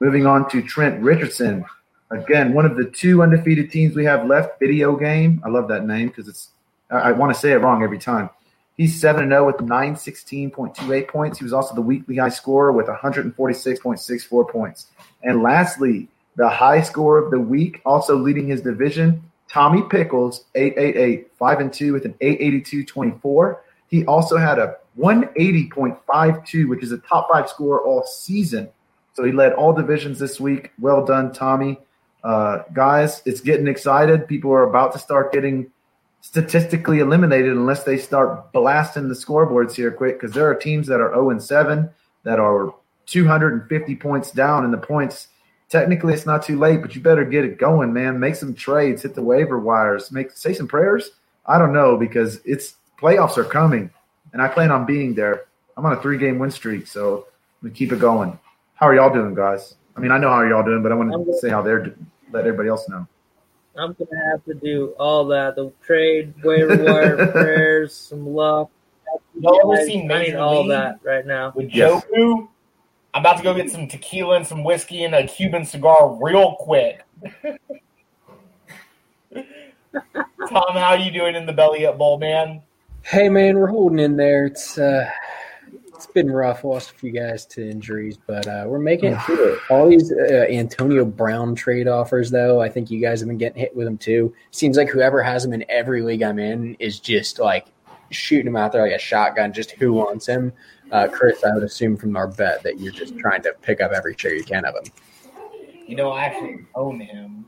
Moving on to Trent Richardson. Again, one of the two undefeated teams we have left, Video Game. I love that name because it's I, I want to say it wrong every time. He's 7 0 with 916.28 points. He was also the weekly high scorer with 146.64 points. And lastly, the high score of the week, also leading his division, Tommy Pickles, 888, 5 and 2 with an 882.24. He also had a 180.52, which is a top five score all season. So he led all divisions this week. Well done, Tommy. Uh, guys, it's getting excited. People are about to start getting statistically eliminated unless they start blasting the scoreboards here quick because there are teams that are 0 and 7 that are 250 points down in the points. Technically, it's not too late, but you better get it going, man. Make some trades, hit the waiver wires, make say some prayers. I don't know because it's playoffs are coming and I plan on being there. I'm on a three game win streak, so we keep it going. How are y'all doing, guys? I mean, I know how y'all doing, but I want to say how they're doing, let everybody else know. I'm gonna have to do all that: the trade, waiver wire, (laughs) prayers, some luck. Y'all ever seen I need all that right now. with Yes. Joku? I'm about to go get some tequila and some whiskey and a Cuban cigar real quick. (laughs) Tom, how you doing in the belly up bowl, man? Hey man, we're holding in there. It's uh, it's been rough. Lost a few guys to injuries, but uh, we're making it through it. All these uh, Antonio Brown trade offers, though, I think you guys have been getting hit with them too. Seems like whoever has him in every league I'm in is just like shooting him out there like a shotgun. Just who wants him? Uh, Chris, I would assume from our bet that you're just trying to pick up every share you can of him. You know, I actually own him,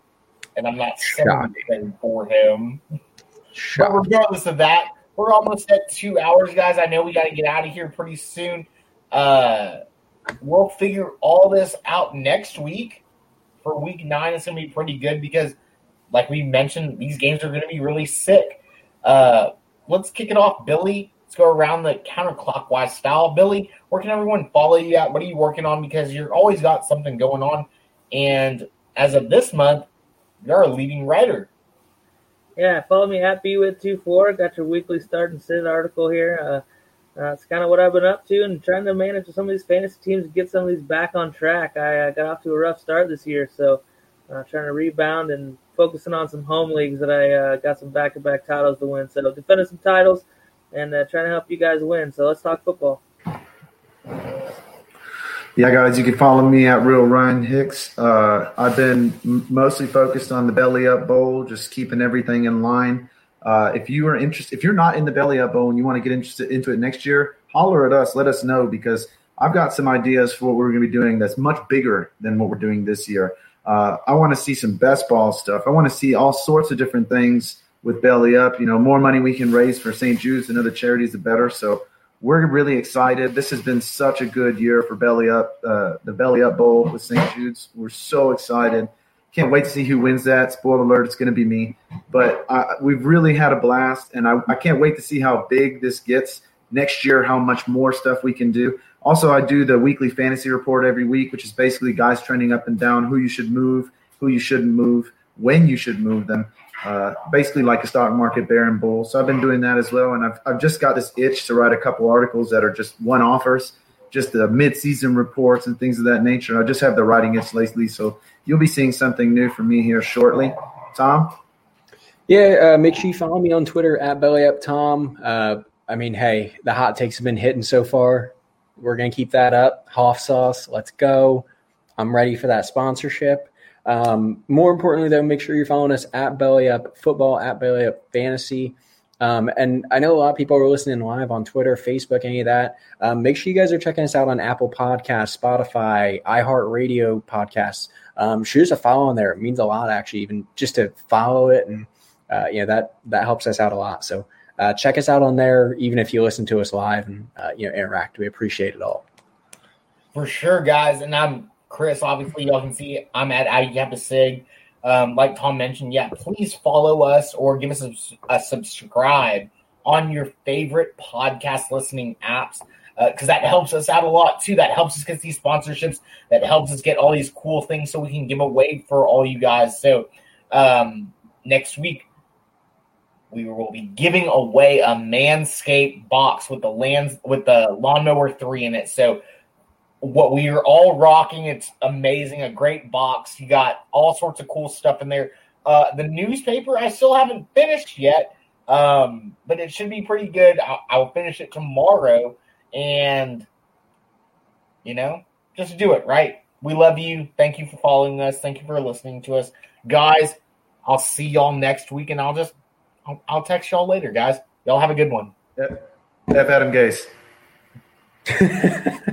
and I'm not selling anything for him. But regardless of that, we're almost at two hours, guys. I know we got to get out of here pretty soon. Uh, we'll figure all this out next week. For week nine, it's going to be pretty good because, like we mentioned, these games are going to be really sick. Uh, let's kick it off, Billy. Let's go around the counterclockwise style. Billy, where can everyone follow you at? What are you working on? Because you're always got something going on. And as of this month, you're a leading writer. Yeah, follow me at bwit24. Got your weekly start and sit article here. Uh, uh, it's kind of what I've been up to and trying to manage some of these fantasy teams and get some of these back on track. I uh, got off to a rough start this year, so uh, trying to rebound and focusing on some home leagues that I uh, got some back-to-back titles to win. So defending some titles and uh, trying to help you guys win. So let's talk football. Yeah, guys, you can follow me at Real Ryan Hicks. Uh, I've been mostly focused on the Belly Up Bowl, just keeping everything in line. Uh, if you are interested, if you're not in the Belly Up Bowl and you want to get interested into it next year, holler at us. Let us know because I've got some ideas for what we're going to be doing that's much bigger than what we're doing this year. Uh, I want to see some best ball stuff. I want to see all sorts of different things with Belly Up. You know, more money we can raise for St. Jude's and other charities, the better. So we're really excited. This has been such a good year for Belly Up, uh, the Belly Up Bowl with St. Jude's. We're so excited. Can't wait to see who wins that. Spoiler alert, it's going to be me. But uh, we've really had a blast, and I, I can't wait to see how big this gets next year, how much more stuff we can do. Also, I do the weekly fantasy report every week, which is basically guys trending up and down, who you should move, who you shouldn't move, when you should move them. Uh, basically like a stock market bear and bull. So I've been doing that as well, and I've I've just got this itch to write a couple articles that are just one offers, just the mid season reports and things of that nature. I just have the writing itch lately, so you'll be seeing something new from me here shortly. Tom, Yeah, uh, make sure you follow me on Twitter at BellyUpTom. Uh, I mean, hey, the hot takes have been hitting so far. we're going to keep that up. Hoff sauce, let's go. I'm ready for that sponsorship. Um, more importantly, though, make sure you're following us at Belly Up Football, at Belly Up Fantasy. Um, and I know a lot of people are listening live on Twitter, Facebook, any of that. Um, make sure you guys are checking us out on Apple Podcasts, Spotify, iHeartRadio podcasts. Um, shoot us a follow on there. It means a lot, actually, even just to follow it, and uh, you know that that helps us out a lot. So uh, check us out on there, even if you listen to us live and uh, you know interact. We appreciate it all. For sure, guys. And I'm Chris. Obviously, y'all can see I'm at Sig um, like Tom mentioned, yeah, please follow us or give us a, a subscribe on your favorite podcast listening apps because uh, that helps us out a lot too. That helps us get these sponsorships. That helps us get all these cool things so we can give away for all you guys. So um, next week we will be giving away a Manscaped box with the lands with the lawnmower three in it. So what we are all rocking. It's amazing, a great box. You got all sorts of cool stuff in there. Uh, the newspaper I still haven't finished yet, um, but it should be pretty good. I'll, I'll finish it tomorrow, and you know, just do it right. We love you. Thank you for following us. Thank you for listening to us, guys. I'll see y'all next week, and I'll just I'll, I'll text y'all later, guys. Y'all have a good one. Yep. F Adam Gase. (laughs)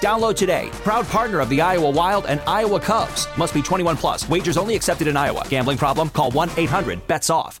Download today. Proud partner of the Iowa Wild and Iowa Cubs. Must be 21 plus. Wagers only accepted in Iowa. Gambling problem? Call 1 800 BETS OFF.